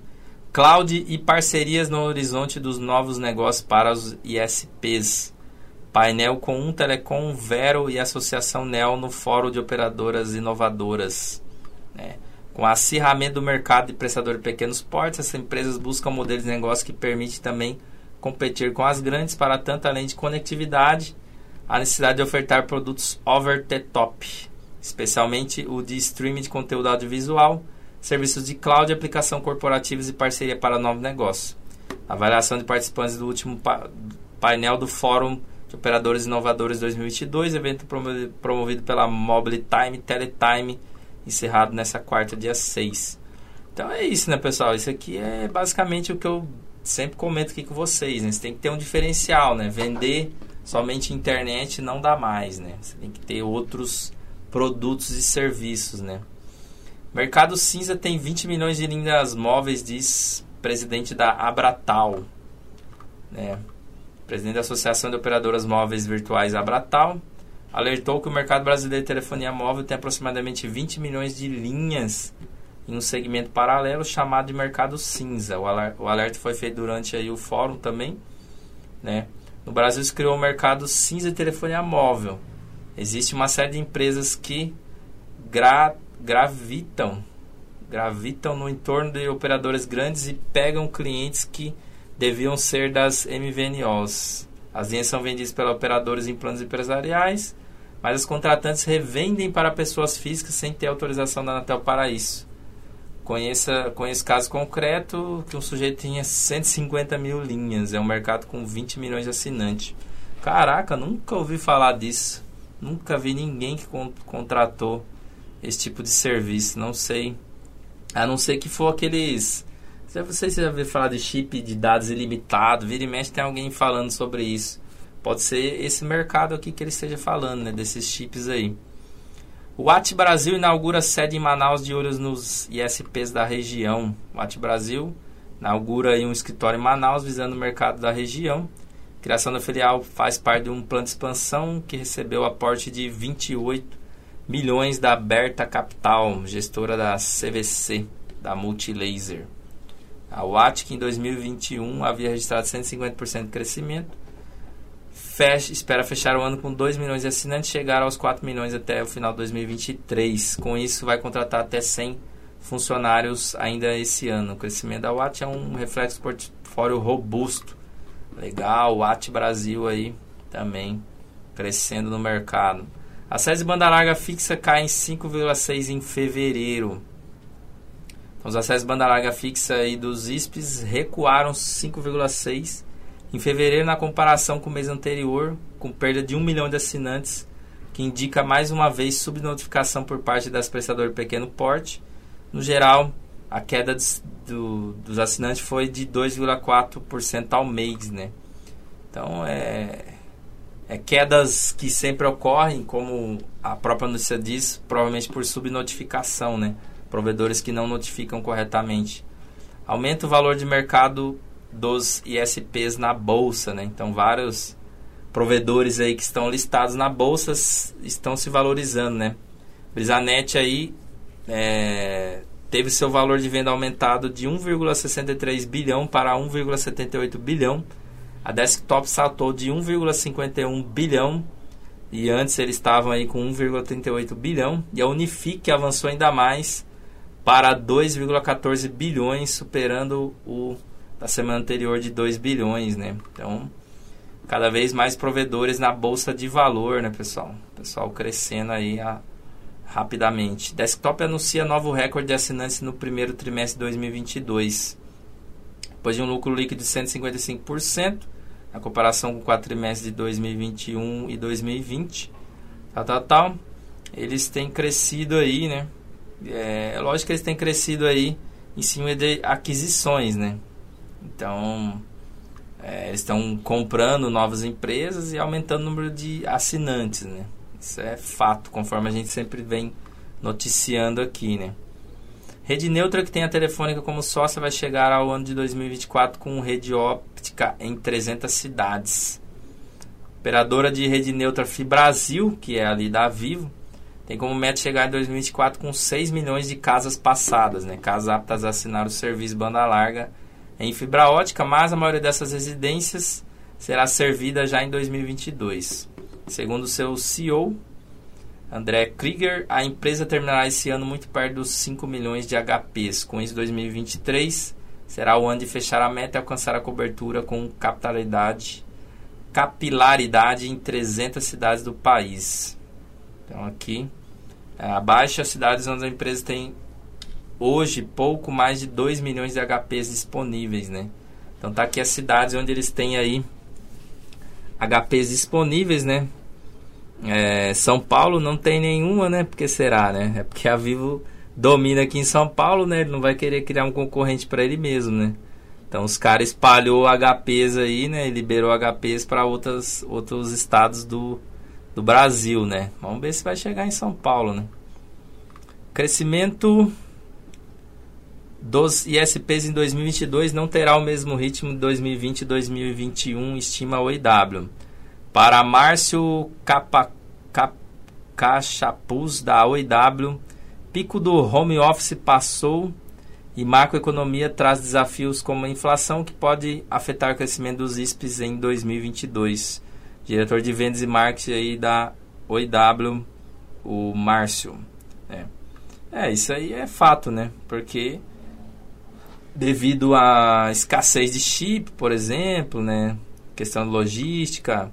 cloud e parcerias no horizonte dos novos negócios para os ISPs painel com um Telecom, Vero e Associação NEL no Fórum de Operadoras Inovadoras. Né? Com acirramento do mercado de prestador de pequenos portes, essas empresas buscam modelos de negócio que permitem também competir com as grandes para tanto além de conectividade, a necessidade de ofertar produtos over the top, especialmente o de streaming de conteúdo audiovisual, serviços de cloud, aplicação corporativas e parceria para novos negócios. Avaliação de participantes do último pa painel do Fórum de Operadores Inovadores 2022, evento promovido pela Mobile Time Teletime, encerrado nessa quarta, dia 6. Então é isso, né, pessoal? Isso aqui é basicamente o que eu sempre comento aqui com vocês, né? Você tem que ter um diferencial, né? Vender somente internet não dá mais, né? Você tem que ter outros produtos e serviços, né? Mercado cinza tem 20 milhões de linhas móveis, diz presidente da Abratal, né? Presidente da Associação de Operadoras Móveis Virtuais Abratal alertou que o mercado brasileiro de telefonia móvel tem aproximadamente 20 milhões de linhas em um segmento paralelo chamado de mercado cinza. O alerta foi feito durante aí o fórum também, né? No Brasil se criou o mercado cinza de telefonia móvel. Existe uma série de empresas que gra gravitam gravitam no entorno de operadoras grandes e pegam clientes que deviam ser das MVNOs. As linhas são vendidas pelos operadores em planos empresariais, mas os contratantes revendem para pessoas físicas sem ter autorização da Anatel para isso. Conheça, conheço caso concreto que um sujeito tinha 150 mil linhas. É um mercado com 20 milhões de assinantes. Caraca, nunca ouvi falar disso. Nunca vi ninguém que con contratou esse tipo de serviço. Não sei. A não ser que for aqueles. Não sei se você já ouviu falar de chip de dados ilimitado. Vira e mexe tem alguém falando sobre isso. Pode ser esse mercado aqui que ele esteja falando, né? Desses chips aí. O AT Brasil inaugura sede em Manaus de olhos nos ISPs da região. O AT Brasil inaugura um escritório em Manaus visando o mercado da região. Criação da filial faz parte de um plano de expansão que recebeu aporte de 28 milhões da Berta Capital, gestora da CVC, da Multilaser. A Watt, que em 2021 havia registrado 150% de crescimento, fecha, espera fechar o ano com 2 milhões de assinantes, chegar aos 4 milhões até o final de 2023. Com isso, vai contratar até 100 funcionários ainda esse ano. O crescimento da Watt é um reflexo de portfólio robusto. Legal, Watt Brasil aí também crescendo no mercado. A de banda larga fixa cai em 5,6 em fevereiro. Então, os acessos banda larga fixa aí dos ISPs recuaram 5,6 em fevereiro, na comparação com o mês anterior, com perda de 1 milhão de assinantes, que indica mais uma vez subnotificação por parte das prestadoras de pequeno porte. No geral, a queda do, dos assinantes foi de 2,4% ao mês, né? Então, é, é quedas que sempre ocorrem, como a própria notícia diz, provavelmente por subnotificação, né? Provedores que não notificam corretamente. Aumenta o valor de mercado dos ISPs na bolsa, né? Então vários provedores aí que estão listados na bolsa estão se valorizando, né? Brisanet aí é, teve seu valor de venda aumentado de 1,63 bilhão para 1,78 bilhão. A Desktop saltou de 1,51 bilhão e antes eles estavam aí com 1,38 bilhão e a Unifique avançou ainda mais para 2,14 bilhões, superando o da semana anterior de 2 bilhões, né? Então, cada vez mais provedores na bolsa de valor, né, pessoal? Pessoal crescendo aí a, rapidamente. Desktop anuncia novo recorde de assinantes no primeiro trimestre de 2022. Depois de um lucro líquido de 155%, na comparação com o quatro trimestres de 2021 e 2020, tal, tal, tal. Eles têm crescido aí, né? É, é lógico que eles têm crescido aí em cima de aquisições, né? Então, é, eles estão comprando novas empresas e aumentando o número de assinantes, né? Isso é fato, conforme a gente sempre vem noticiando aqui, né? Rede Neutra, que tem a Telefônica como sócia, vai chegar ao ano de 2024 com rede óptica em 300 cidades. Operadora de rede neutra Fibrasil, que é ali da Vivo, tem como meta chegar em 2024 com 6 milhões de casas passadas, né? Casas aptas a assinar o serviço banda larga em fibra ótica, mas a maioria dessas residências será servida já em 2022. Segundo seu CEO, André Krieger, a empresa terminará esse ano muito perto dos 5 milhões de HPs. Com isso, 2023 será o ano de fechar a meta e alcançar a cobertura com capitalidade capilaridade em 300 cidades do país. Então aqui, é, abaixo as cidades onde a empresa tem hoje pouco mais de 2 milhões de HPs disponíveis, né? Então tá aqui as cidades onde eles têm aí HPs disponíveis, né? É, São Paulo não tem nenhuma, né? Porque será, né? É porque a Vivo domina aqui em São Paulo, né? Ele não vai querer criar um concorrente para ele mesmo, né? Então os caras espalhou HPs aí, né? Liberou HPs para outros outros estados do, do Brasil, né? Vamos ver se vai chegar em São Paulo, né? Crescimento dos ISPs em 2022 não terá o mesmo ritmo de 2020 e 2021, estima a OIW. Para Márcio Capa, Cap, Cachapuz, da OIW, pico do home office passou e macroeconomia traz desafios como a inflação que pode afetar o crescimento dos ISPs em 2022. Diretor de vendas e marketing aí da OIW, o Márcio. É. é, isso aí é fato, né? Porque devido à escassez de chip, por exemplo, né? Questão logística,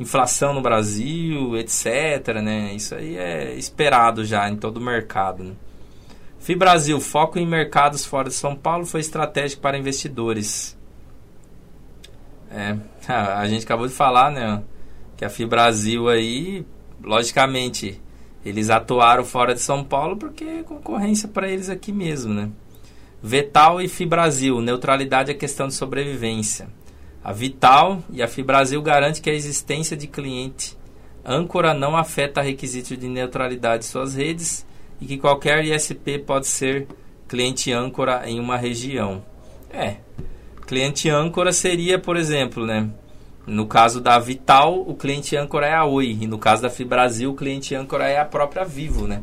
inflação no Brasil, etc, né? Isso aí é esperado já em todo o mercado. Né? Fibrasil, foco em mercados fora de São Paulo foi estratégico para investidores. É, a gente acabou de falar, né? Que a Fibrasil aí, logicamente, eles atuaram fora de São Paulo porque é concorrência para eles aqui mesmo, né? Vetal e Fibrasil, neutralidade é questão de sobrevivência. A Vital e a Fibrasil garante que a existência de cliente âncora não afeta requisito de neutralidade de suas redes e que qualquer ISP pode ser cliente âncora em uma região. É, cliente âncora seria, por exemplo, né? No caso da Vital, o cliente âncora é a Oi. E no caso da Fibrasil, o cliente âncora é a própria Vivo, né?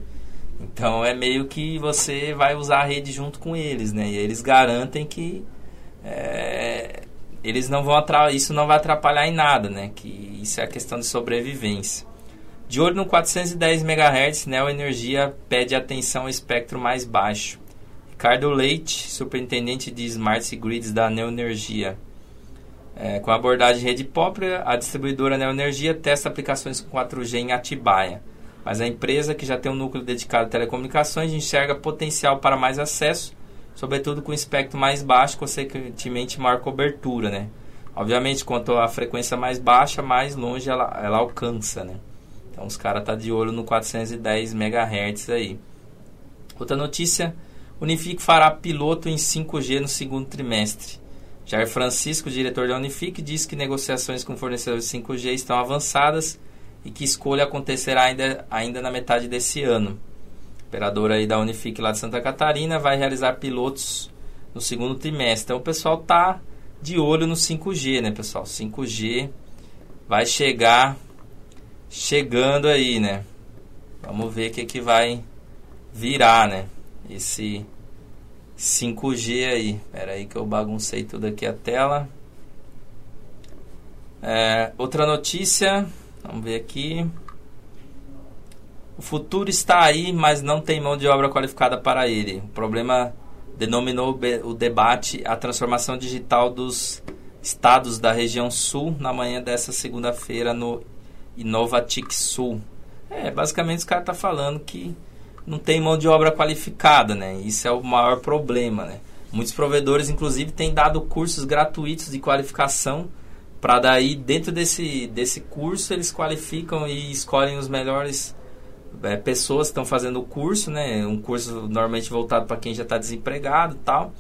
Então é meio que você vai usar a rede junto com eles, né? E eles garantem que é, eles não vão isso não vai atrapalhar em nada, né? Que isso é a questão de sobrevivência. De olho no 410 MHz, Neo Energia pede atenção ao espectro mais baixo. Ricardo Leite, superintendente de Smart Grids da Neo Energia. É, com abordagem rede própria, a distribuidora Neo Energia testa aplicações com 4G em Atibaia. Mas a empresa, que já tem um núcleo dedicado a telecomunicações, enxerga potencial para mais acesso, sobretudo com espectro mais baixo, consequentemente maior cobertura, né? Obviamente, quanto a frequência mais baixa, mais longe ela, ela alcança, né? Então, os caras tá de olho no 410 MHz aí. Outra notícia, Unifique fará piloto em 5G no segundo trimestre. Jair Francisco, diretor da Unifique, diz que negociações com fornecedores de 5G estão avançadas e que escolha acontecerá ainda, ainda na metade desse ano. Operadora aí da Unifique lá de Santa Catarina vai realizar pilotos no segundo trimestre. Então o pessoal tá de olho no 5G, né, pessoal? 5G vai chegar chegando aí, né? Vamos ver o que que vai virar, né? Esse 5G aí. Espera aí que eu baguncei tudo aqui a tela. É, outra notícia Vamos ver aqui. O futuro está aí, mas não tem mão de obra qualificada para ele. O problema denominou o debate a transformação digital dos estados da região sul na manhã dessa segunda-feira no Inovatic Sul. É, basicamente os caras estão tá falando que não tem mão de obra qualificada, né? Isso é o maior problema, né? Muitos provedores, inclusive, têm dado cursos gratuitos de qualificação para daí dentro desse, desse curso eles qualificam e escolhem os melhores é, pessoas estão fazendo o curso, né? Um curso normalmente voltado para quem já está desempregado e tal.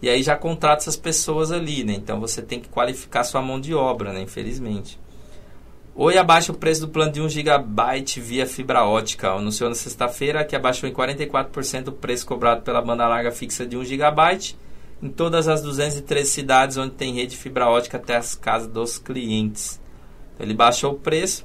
E aí já contrata essas pessoas ali, né? Então você tem que qualificar sua mão de obra, né? Infelizmente. Oi abaixa o preço do plano de 1 GB via fibra ótica. Anunciou na sexta-feira que abaixou em 44% o preço cobrado pela banda larga fixa de 1 GB em todas as 213 cidades onde tem rede fibra ótica até as casas dos clientes. Então, ele baixou o preço.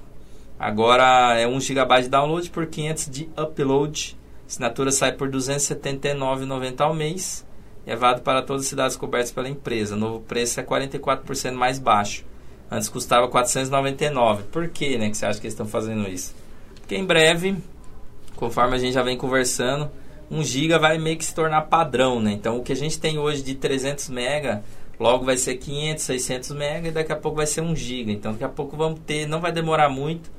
Agora é 1 GB de download por 500 de upload. Assinatura sai por R$ 279,90 ao mês. E é válido para todas as cidades cobertas pela empresa. O novo preço é 44% mais baixo. Antes custava 499. Por que, né, que você acha que eles estão fazendo isso? Porque em breve, conforme a gente já vem conversando, 1 GB vai meio que se tornar padrão, né? Então o que a gente tem hoje de 300 MB, logo vai ser 500, 600 mega e daqui a pouco vai ser 1 giga. Então daqui a pouco vamos ter, não vai demorar muito,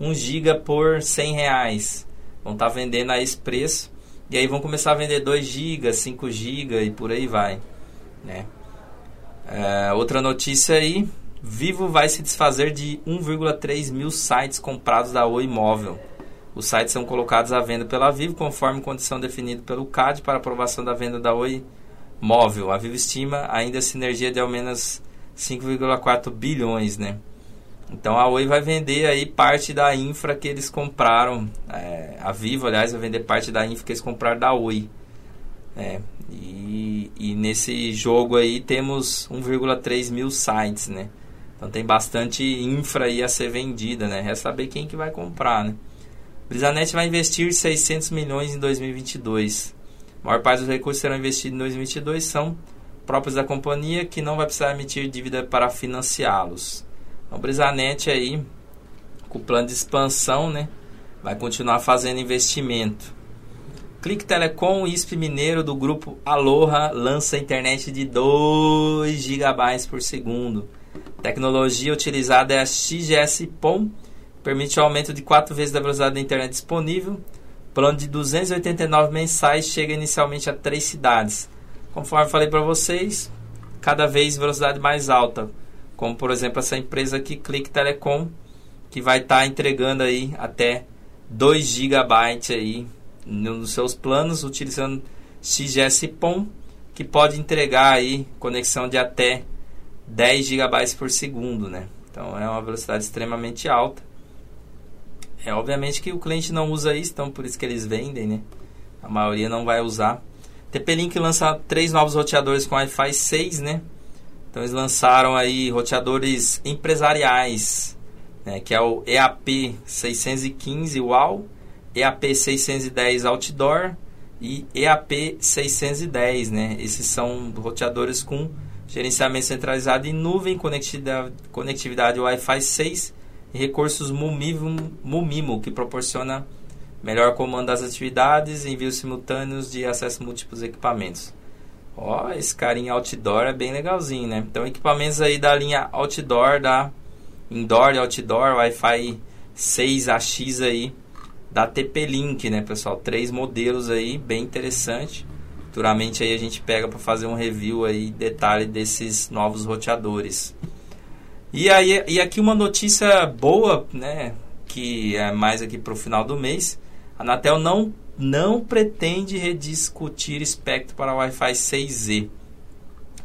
1 giga por 100 reais. Vão estar tá vendendo a esse preço e aí vão começar a vender 2 GB, 5 GB e por aí vai. Né? É, outra notícia aí, Vivo vai se desfazer de 1,3 mil sites comprados da Oi Móvel. Os sites são colocados à venda pela Vivo conforme condição definida pelo CAD para aprovação da venda da Oi Móvel. A Vivo estima ainda a sinergia de ao menos 5,4 bilhões, né? Então a Oi vai vender aí parte da infra que eles compraram. É, a Vivo, aliás, vai vender parte da infra que eles compraram da Oi. É, e, e nesse jogo aí temos 1,3 mil sites, né? Então tem bastante infra aí a ser vendida, né? Resta saber quem que vai comprar, né? Brisanet vai investir 600 milhões em 2022. A maior parte dos recursos serão investidos em 2022 são próprios da companhia que não vai precisar emitir dívida para financiá-los. O Brisanet aí, com o plano de expansão, né, vai continuar fazendo investimento. Clique Telecom, ISP Mineiro do grupo Aloha lança internet de 2 GB por segundo. Tecnologia utilizada é a XGS-PON, permite o aumento de 4 vezes da velocidade da internet disponível. Plano de 289 mensais chega inicialmente a 3 cidades. Conforme falei para vocês, cada vez velocidade mais alta como por exemplo essa empresa aqui, Click Telecom, que vai estar tá entregando aí até 2 GB aí nos seus planos utilizando XGS-PON, que pode entregar aí conexão de até 10 GB por segundo, né? Então é uma velocidade extremamente alta. É obviamente que o cliente não usa isso, então por isso que eles vendem, né? A maioria não vai usar. TP-Link lança três novos roteadores com Wi-Fi 6, né? Então eles lançaram aí roteadores empresariais, né, que é o EAP 615 UAU, EAP 610 Outdoor e EAP 610, né? Esses são roteadores com gerenciamento centralizado em nuvem, conectividade, conectividade Wi-Fi 6 e recursos Mumimo, Mumimo, que proporciona melhor comando das atividades envios simultâneos de acesso a múltiplos equipamentos. Ó, esse carinha outdoor é bem legalzinho, né? Então, equipamentos aí da linha outdoor, da indoor e outdoor, Wi-Fi 6AX aí, da TP-Link, né, pessoal? Três modelos aí, bem interessante. Futuramente aí a gente pega para fazer um review aí, detalhe desses novos roteadores. E aí, e aqui uma notícia boa, né, que é mais aqui para o final do mês. A Anatel não não pretende rediscutir espectro para Wi-Fi 6E.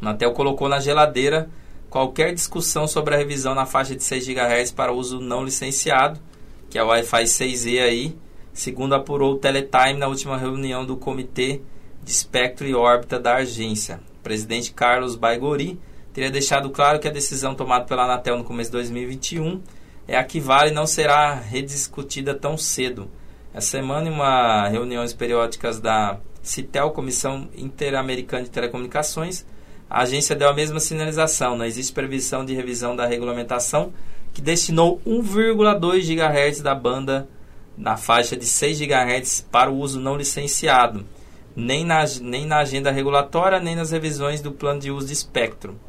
A Anatel colocou na geladeira qualquer discussão sobre a revisão na faixa de 6 GHz para uso não licenciado, que é o Wi-Fi 6E aí, segundo apurou o Teletime na última reunião do Comitê de Espectro e Órbita da agência. O presidente Carlos Baigori teria deixado claro que a decisão tomada pela Anatel no começo de 2021 é a que vale e não será rediscutida tão cedo. Essa semana, em uma reuniões periódicas da CITEL, Comissão Interamericana de Telecomunicações, a agência deu a mesma sinalização. Não existe previsão de revisão da regulamentação que destinou 1,2 GHz da banda na faixa de 6 GHz para o uso não licenciado, nem na, nem na agenda regulatória, nem nas revisões do plano de uso de espectro.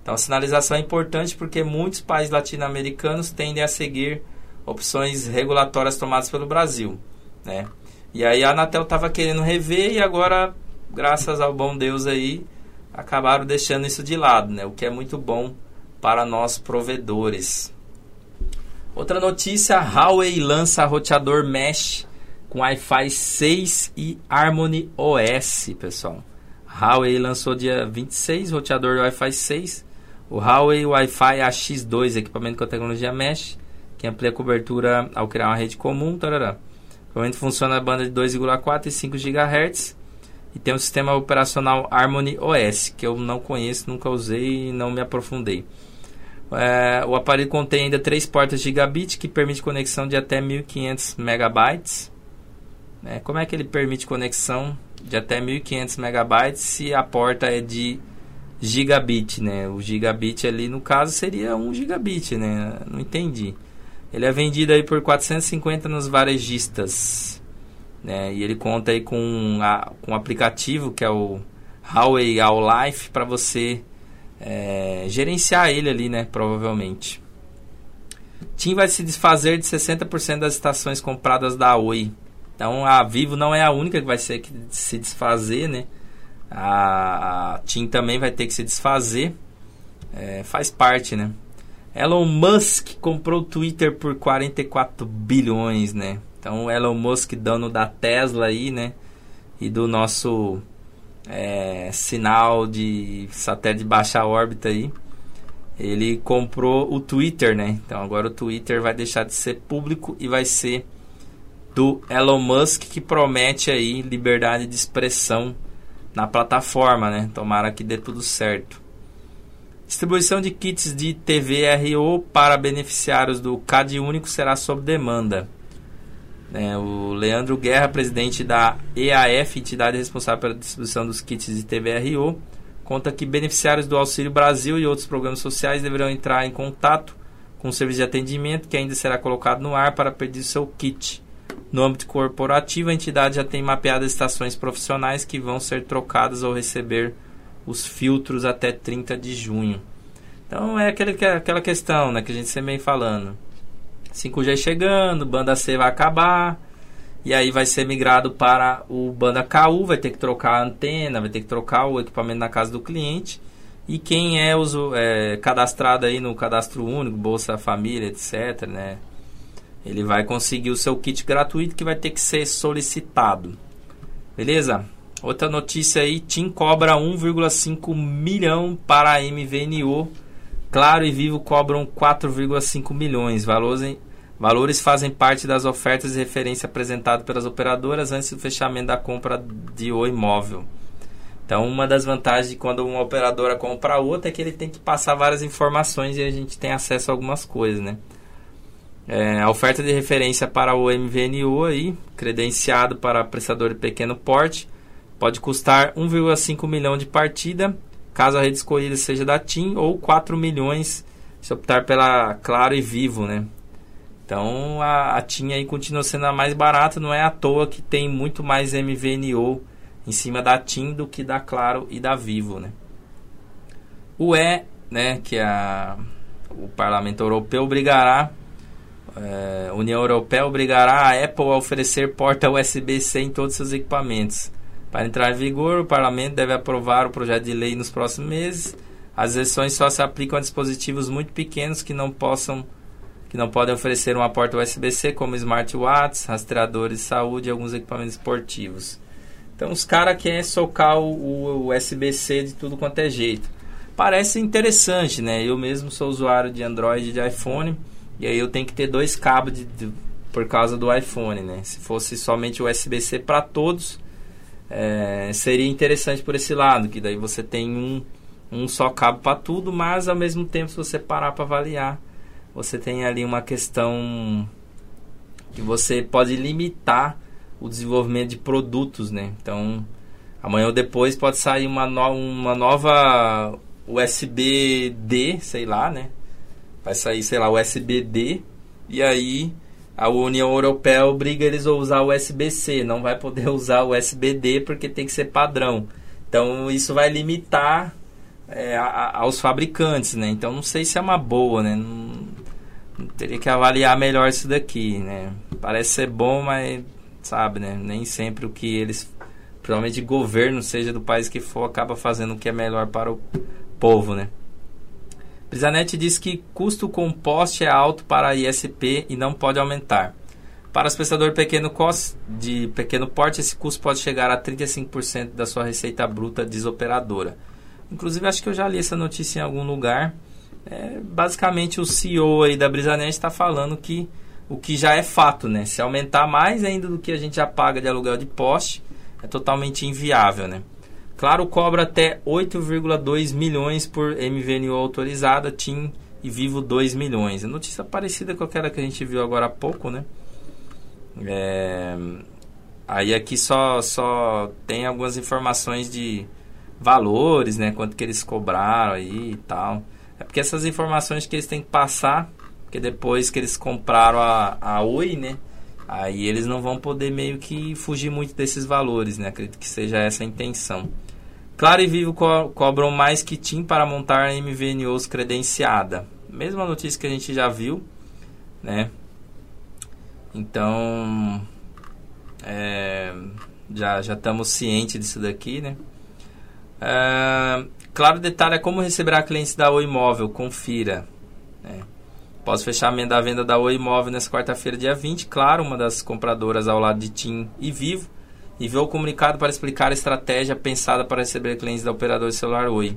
Então, a sinalização é importante porque muitos países latino-americanos tendem a seguir opções regulatórias tomadas pelo Brasil, né? E aí a Anatel estava querendo rever e agora, graças ao bom Deus aí, acabaram deixando isso de lado, né? O que é muito bom para nós provedores. Outra notícia, Huawei lança roteador mesh com Wi-Fi 6 e Harmony OS, pessoal. Huawei lançou dia 26 roteador Wi-Fi 6, o Huawei Wi-Fi AX2, equipamento com tecnologia mesh, que amplia a cobertura ao criar uma rede comum. Tarará. O funciona na banda de 2,4 e 5 GHz e tem um sistema operacional Harmony OS, que eu não conheço, nunca usei e não me aprofundei. É, o aparelho contém ainda três portas gigabit que permite conexão de até 1500 megabytes. É, como é que ele permite conexão de até 1500 megabytes se a porta é de gigabit, né? O gigabit ali no caso seria 1 gigabit, né? Não entendi. Ele é vendido aí por 450 nos varejistas. Né? E ele conta aí com, a, com um aplicativo que é o Huawei All Life para você é, gerenciar ele ali, né? Provavelmente. TIM vai se desfazer de 60% das estações compradas da Oi. Então a Vivo não é a única que vai ser que se desfazer, né? A, a TIM também vai ter que se desfazer. É, faz parte, né? Elon Musk comprou o Twitter por 44 bilhões, né? Então Elon Musk dono da Tesla aí, né? E do nosso é, sinal de satélite de baixa órbita aí. Ele comprou o Twitter, né? Então agora o Twitter vai deixar de ser público e vai ser do Elon Musk que promete aí liberdade de expressão na plataforma, né? Tomara que dê tudo certo. Distribuição de kits de TVRO para beneficiários do CAD único será sob demanda. É, o Leandro Guerra, presidente da EAF, entidade responsável pela distribuição dos kits de TVRO, conta que beneficiários do Auxílio Brasil e outros programas sociais deverão entrar em contato com o serviço de atendimento que ainda será colocado no ar para pedir seu kit. No âmbito corporativo, a entidade já tem mapeado estações profissionais que vão ser trocadas ou receber os filtros até 30 de junho. Então é aquele, aquela questão né, que a gente sempre vem falando. 5G chegando, banda C vai acabar, e aí vai ser migrado para o banda KU, vai ter que trocar a antena, vai ter que trocar o equipamento na casa do cliente. E quem é, uso, é cadastrado aí no cadastro único, Bolsa Família, etc., né? Ele vai conseguir o seu kit gratuito que vai ter que ser solicitado. Beleza? Outra notícia aí, TIM cobra 1,5 milhão para a MVNO. Claro e Vivo cobram 4,5 milhões. Valores, valores fazem parte das ofertas de referência apresentadas pelas operadoras antes do fechamento da compra de Oi Móvel. Então, uma das vantagens de quando uma operadora compra outra é que ele tem que passar várias informações e a gente tem acesso a algumas coisas, né? É, a oferta de referência para o MVNO aí, credenciado para prestador de pequeno porte, pode custar 1,5 milhão de partida, caso a rede escolhida seja da TIM, ou 4 milhões se optar pela Claro e Vivo, né? Então a, a TIM aí continua sendo a mais barata, não é à toa que tem muito mais MVNO em cima da TIM do que da Claro e da Vivo, né? O E, né, que é a, o Parlamento Europeu obrigará é, União Europeia obrigará a Apple a oferecer porta USB-C em todos seus equipamentos. Para entrar em vigor, o Parlamento deve aprovar o projeto de lei nos próximos meses. As exceções só se aplicam a dispositivos muito pequenos que não possam que não podem oferecer uma porta USB-C, como smartwatches, rastreadores de saúde e alguns equipamentos esportivos. Então os caras querem socar o, o USB-C de tudo quanto é jeito. Parece interessante, né? Eu mesmo sou usuário de Android e de iPhone. E aí eu tenho que ter dois cabos de, de, por causa do iPhone, né? Se fosse somente USB-C para todos, é, seria interessante por esse lado, que daí você tem um, um só cabo para tudo, mas ao mesmo tempo, se você parar para avaliar, você tem ali uma questão que você pode limitar o desenvolvimento de produtos, né? Então, amanhã ou depois pode sair uma, no, uma nova USB-D, sei lá, né? vai sair, sei lá, USB-D e aí a União Europeia obriga eles a usar o USB-C, não vai poder usar o USB-D porque tem que ser padrão. Então isso vai limitar é, a, aos fabricantes, né? Então não sei se é uma boa, né? Não teria que avaliar melhor isso daqui, né? Parece ser bom, mas sabe, né? Nem sempre o que eles, provavelmente governo, seja do país que for, acaba fazendo o que é melhor para o povo, né? Brisanet diz que custo com poste é alto para a ISP e não pode aumentar. Para os prestadores pequeno de pequeno porte, esse custo pode chegar a 35% da sua receita bruta desoperadora. Inclusive, acho que eu já li essa notícia em algum lugar. É, basicamente, o CEO aí da Brisanet está falando que o que já é fato, né? Se aumentar mais ainda do que a gente já paga de aluguel de poste, é totalmente inviável, né? Claro cobra até 8,2 milhões por MVNO autorizada, TIM e Vivo 2 milhões. Notícia parecida com aquela que a gente viu agora há pouco, né? É... Aí aqui só, só tem algumas informações de valores, né? Quanto que eles cobraram aí e tal. É porque essas informações que eles têm que passar, porque depois que eles compraram a, a Oi, né? Aí eles não vão poder meio que fugir muito desses valores, né? Acredito que seja essa a intenção. Claro e Vivo co cobram mais que TIM para montar a MVNOs credenciada. Mesma notícia que a gente já viu, né? Então, é, já já estamos cientes disso daqui, né? É, claro, detalhe é como receberá clientes da Oi Imóvel, confira. Né? Fechamento da venda da Oi Imóvel nessa quarta-feira, dia 20, claro, uma das compradoras ao lado de TIM e Vivo, enviou o comunicado para explicar a estratégia pensada para receber clientes da operadora celular Oi.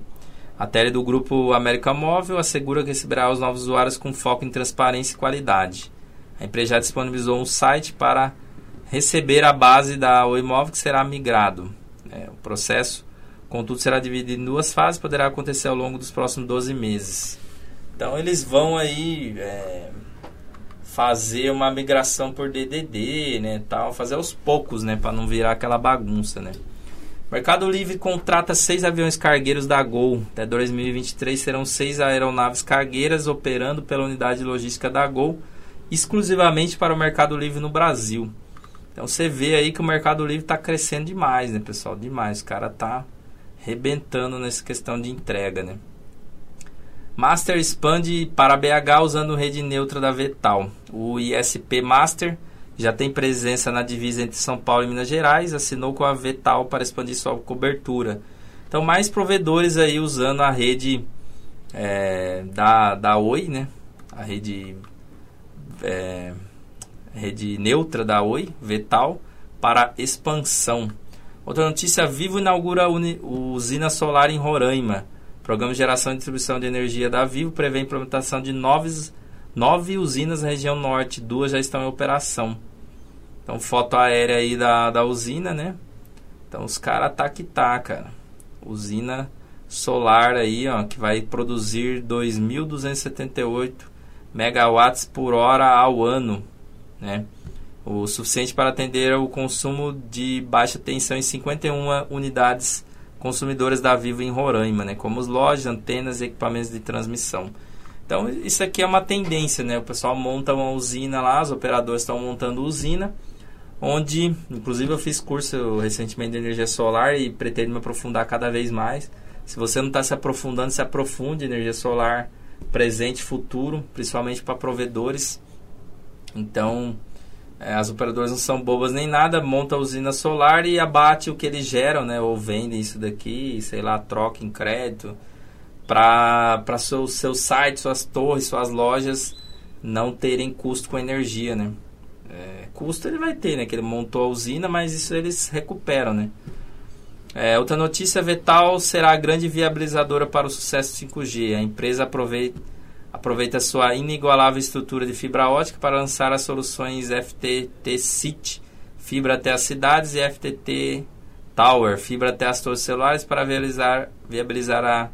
A tele do grupo América Móvel assegura que receberá os novos usuários com foco em transparência e qualidade. A empresa já disponibilizou um site para receber a base da Oi Móvel que será migrado. É, o processo, contudo, será dividido em duas fases e poderá acontecer ao longo dos próximos 12 meses. Então eles vão aí é, fazer uma migração por DDD, né, tal, fazer aos poucos, né, para não virar aquela bagunça, né. Mercado Livre contrata seis aviões cargueiros da Gol. Até 2023 serão seis aeronaves cargueiras operando pela unidade logística da Gol exclusivamente para o Mercado Livre no Brasil. Então você vê aí que o Mercado Livre está crescendo demais, né, pessoal? Demais. O cara tá rebentando nessa questão de entrega, né? Master expande para BH usando rede neutra da Vetal. O ISP Master já tem presença na divisa entre São Paulo e Minas Gerais, assinou com a Vetal para expandir sua cobertura. Então, mais provedores aí usando a rede é, da, da Oi, né? A rede é, rede neutra da Oi, Vetal, para expansão. Outra notícia: Vivo inaugura uni, usina solar em Roraima. Programa de geração e distribuição de energia da Vivo prevê a implementação de nove, nove usinas na região norte, duas já estão em operação. Então, foto aérea aí da, da usina, né? Então, os caras tá que tá, cara. Usina solar aí, ó, que vai produzir 2.278 megawatts por hora ao ano, né? O suficiente para atender o consumo de baixa tensão em 51 unidades consumidoras da Vivo em Roraima, né? Como as lojas, antenas e equipamentos de transmissão. Então, isso aqui é uma tendência, né? O pessoal monta uma usina lá, os operadores estão montando usina, onde, inclusive, eu fiz curso recentemente de energia solar e pretendo me aprofundar cada vez mais. Se você não está se aprofundando, se aprofunde energia solar presente futuro, principalmente para provedores. Então, é, as operadoras não são bobas nem nada, monta a usina solar e abate o que eles geram, né? Ou vendem isso daqui, sei lá, troca em crédito para seus, seus sites, suas torres, suas lojas não terem custo com energia, né? É, custo ele vai ter, né? Que ele montou a usina, mas isso eles recuperam, né? É, outra notícia, Vetal será a grande viabilizadora para o sucesso 5G. A empresa aproveita, aproveita sua inigualável estrutura de fibra ótica para lançar as soluções FTT City, fibra até as cidades, e FTT Tower, fibra até as torres celulares, para viabilizar, viabilizar a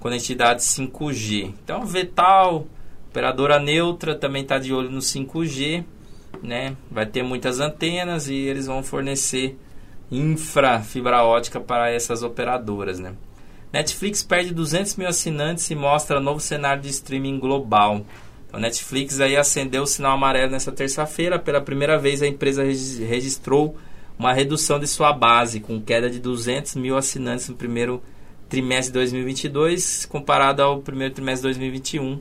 conectividade 5G. Então, Vetal, operadora neutra, também está de olho no 5G. Né? Vai ter muitas antenas e eles vão fornecer infra fibra ótica para essas operadoras, né? Netflix perde 200 mil assinantes e mostra novo cenário de streaming global. Então, Netflix aí acendeu o sinal amarelo nessa terça-feira. Pela primeira vez, a empresa registrou uma redução de sua base, com queda de 200 mil assinantes no primeiro trimestre de 2022, comparado ao primeiro trimestre de 2021,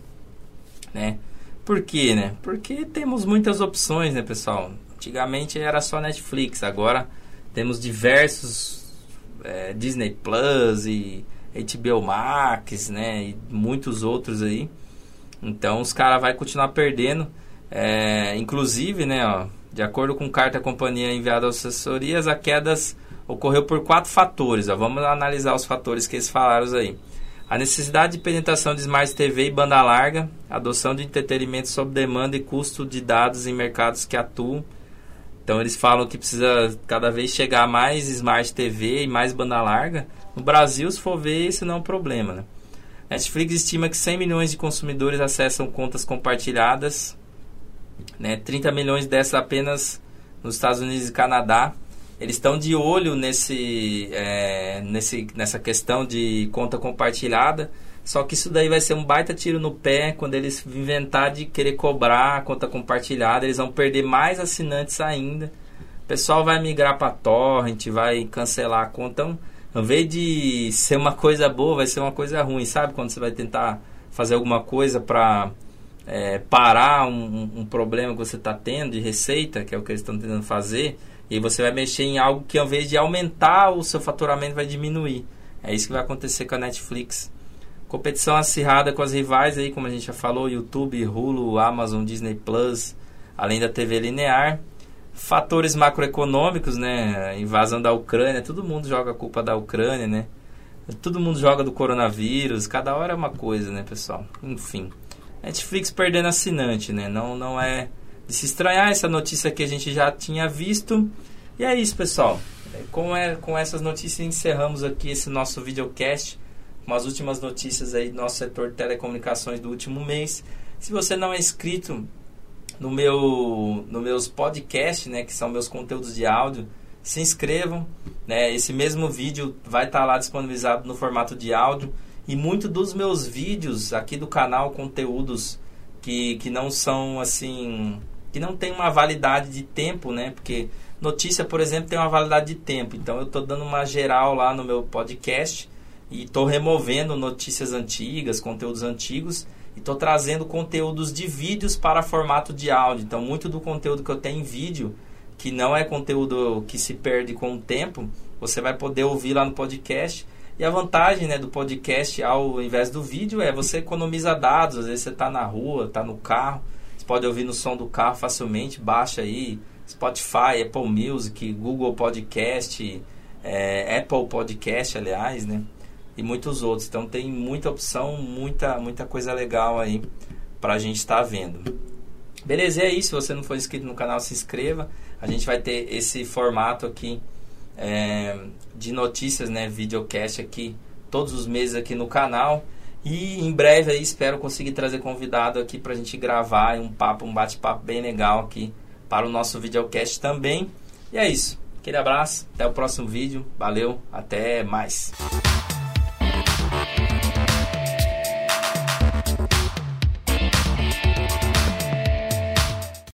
né? Por quê, né? Porque temos muitas opções, né, pessoal? Antigamente era só Netflix, agora temos diversos é, Disney Plus e HBO Max, né? E muitos outros aí. Então os caras vai continuar perdendo. É, inclusive, né, ó, de acordo com carta companhia enviada às assessorias, a queda ocorreu por quatro fatores. Ó. Vamos analisar os fatores que eles falaram aí. A necessidade de penetração de Smart TV e banda larga, adoção de entretenimento sob demanda e custo de dados em mercados que atuam então eles falam que precisa cada vez chegar mais Smart TV e mais banda larga. No Brasil, se for ver, isso não é um problema. Né? Netflix estima que 100 milhões de consumidores acessam contas compartilhadas, né? 30 milhões dessas apenas nos Estados Unidos e Canadá. Eles estão de olho nesse, é, nesse, nessa questão de conta compartilhada. Só que isso daí vai ser um baita tiro no pé quando eles inventar de querer cobrar a conta compartilhada, eles vão perder mais assinantes ainda. O pessoal vai migrar para torrent, vai cancelar a conta. Então, Ao invés de ser uma coisa boa, vai ser uma coisa ruim, sabe? Quando você vai tentar fazer alguma coisa para é, parar um, um, problema que você está tendo de receita, que é o que eles estão tentando fazer, e você vai mexer em algo que ao invés de aumentar o seu faturamento vai diminuir. É isso que vai acontecer com a Netflix. Competição acirrada com as rivais aí, como a gente já falou, YouTube, Hulu, Amazon, Disney Plus, além da TV linear. Fatores macroeconômicos, né? Invasão da Ucrânia, todo mundo joga a culpa da Ucrânia, né? Todo mundo joga do coronavírus, cada hora é uma coisa, né, pessoal? Enfim. Netflix perdendo assinante, né? Não, não é de se estranhar essa notícia que a gente já tinha visto. E é isso, pessoal. Com, é, com essas notícias encerramos aqui esse nosso videocast com as últimas notícias aí do nosso setor de telecomunicações do último mês. Se você não é inscrito no meu no meus podcasts, né, que são meus conteúdos de áudio, se inscrevam, né? Esse mesmo vídeo vai estar tá lá disponibilizado no formato de áudio e muito dos meus vídeos aqui do canal, conteúdos que, que não são assim, que não tem uma validade de tempo, né? Porque notícia, por exemplo, tem uma validade de tempo. Então eu estou dando uma geral lá no meu podcast e estou removendo notícias antigas, conteúdos antigos e estou trazendo conteúdos de vídeos para formato de áudio. Então, muito do conteúdo que eu tenho em vídeo, que não é conteúdo que se perde com o tempo, você vai poder ouvir lá no podcast. E a vantagem né, do podcast ao invés do vídeo é você economiza dados. Às vezes você está na rua, está no carro, você pode ouvir no som do carro facilmente, baixa aí Spotify, Apple Music, Google Podcast, é, Apple Podcast, aliás, né? E muitos outros. Então tem muita opção, muita, muita coisa legal aí para a gente estar tá vendo. Beleza, é isso. Se você não for inscrito no canal, se inscreva. A gente vai ter esse formato aqui é, de notícias, né? Videocast aqui todos os meses aqui no canal. E em breve aí espero conseguir trazer convidado aqui para a gente gravar um papo, um bate-papo bem legal aqui para o nosso videocast também. E é isso. Aquele abraço, até o próximo vídeo. Valeu, até mais.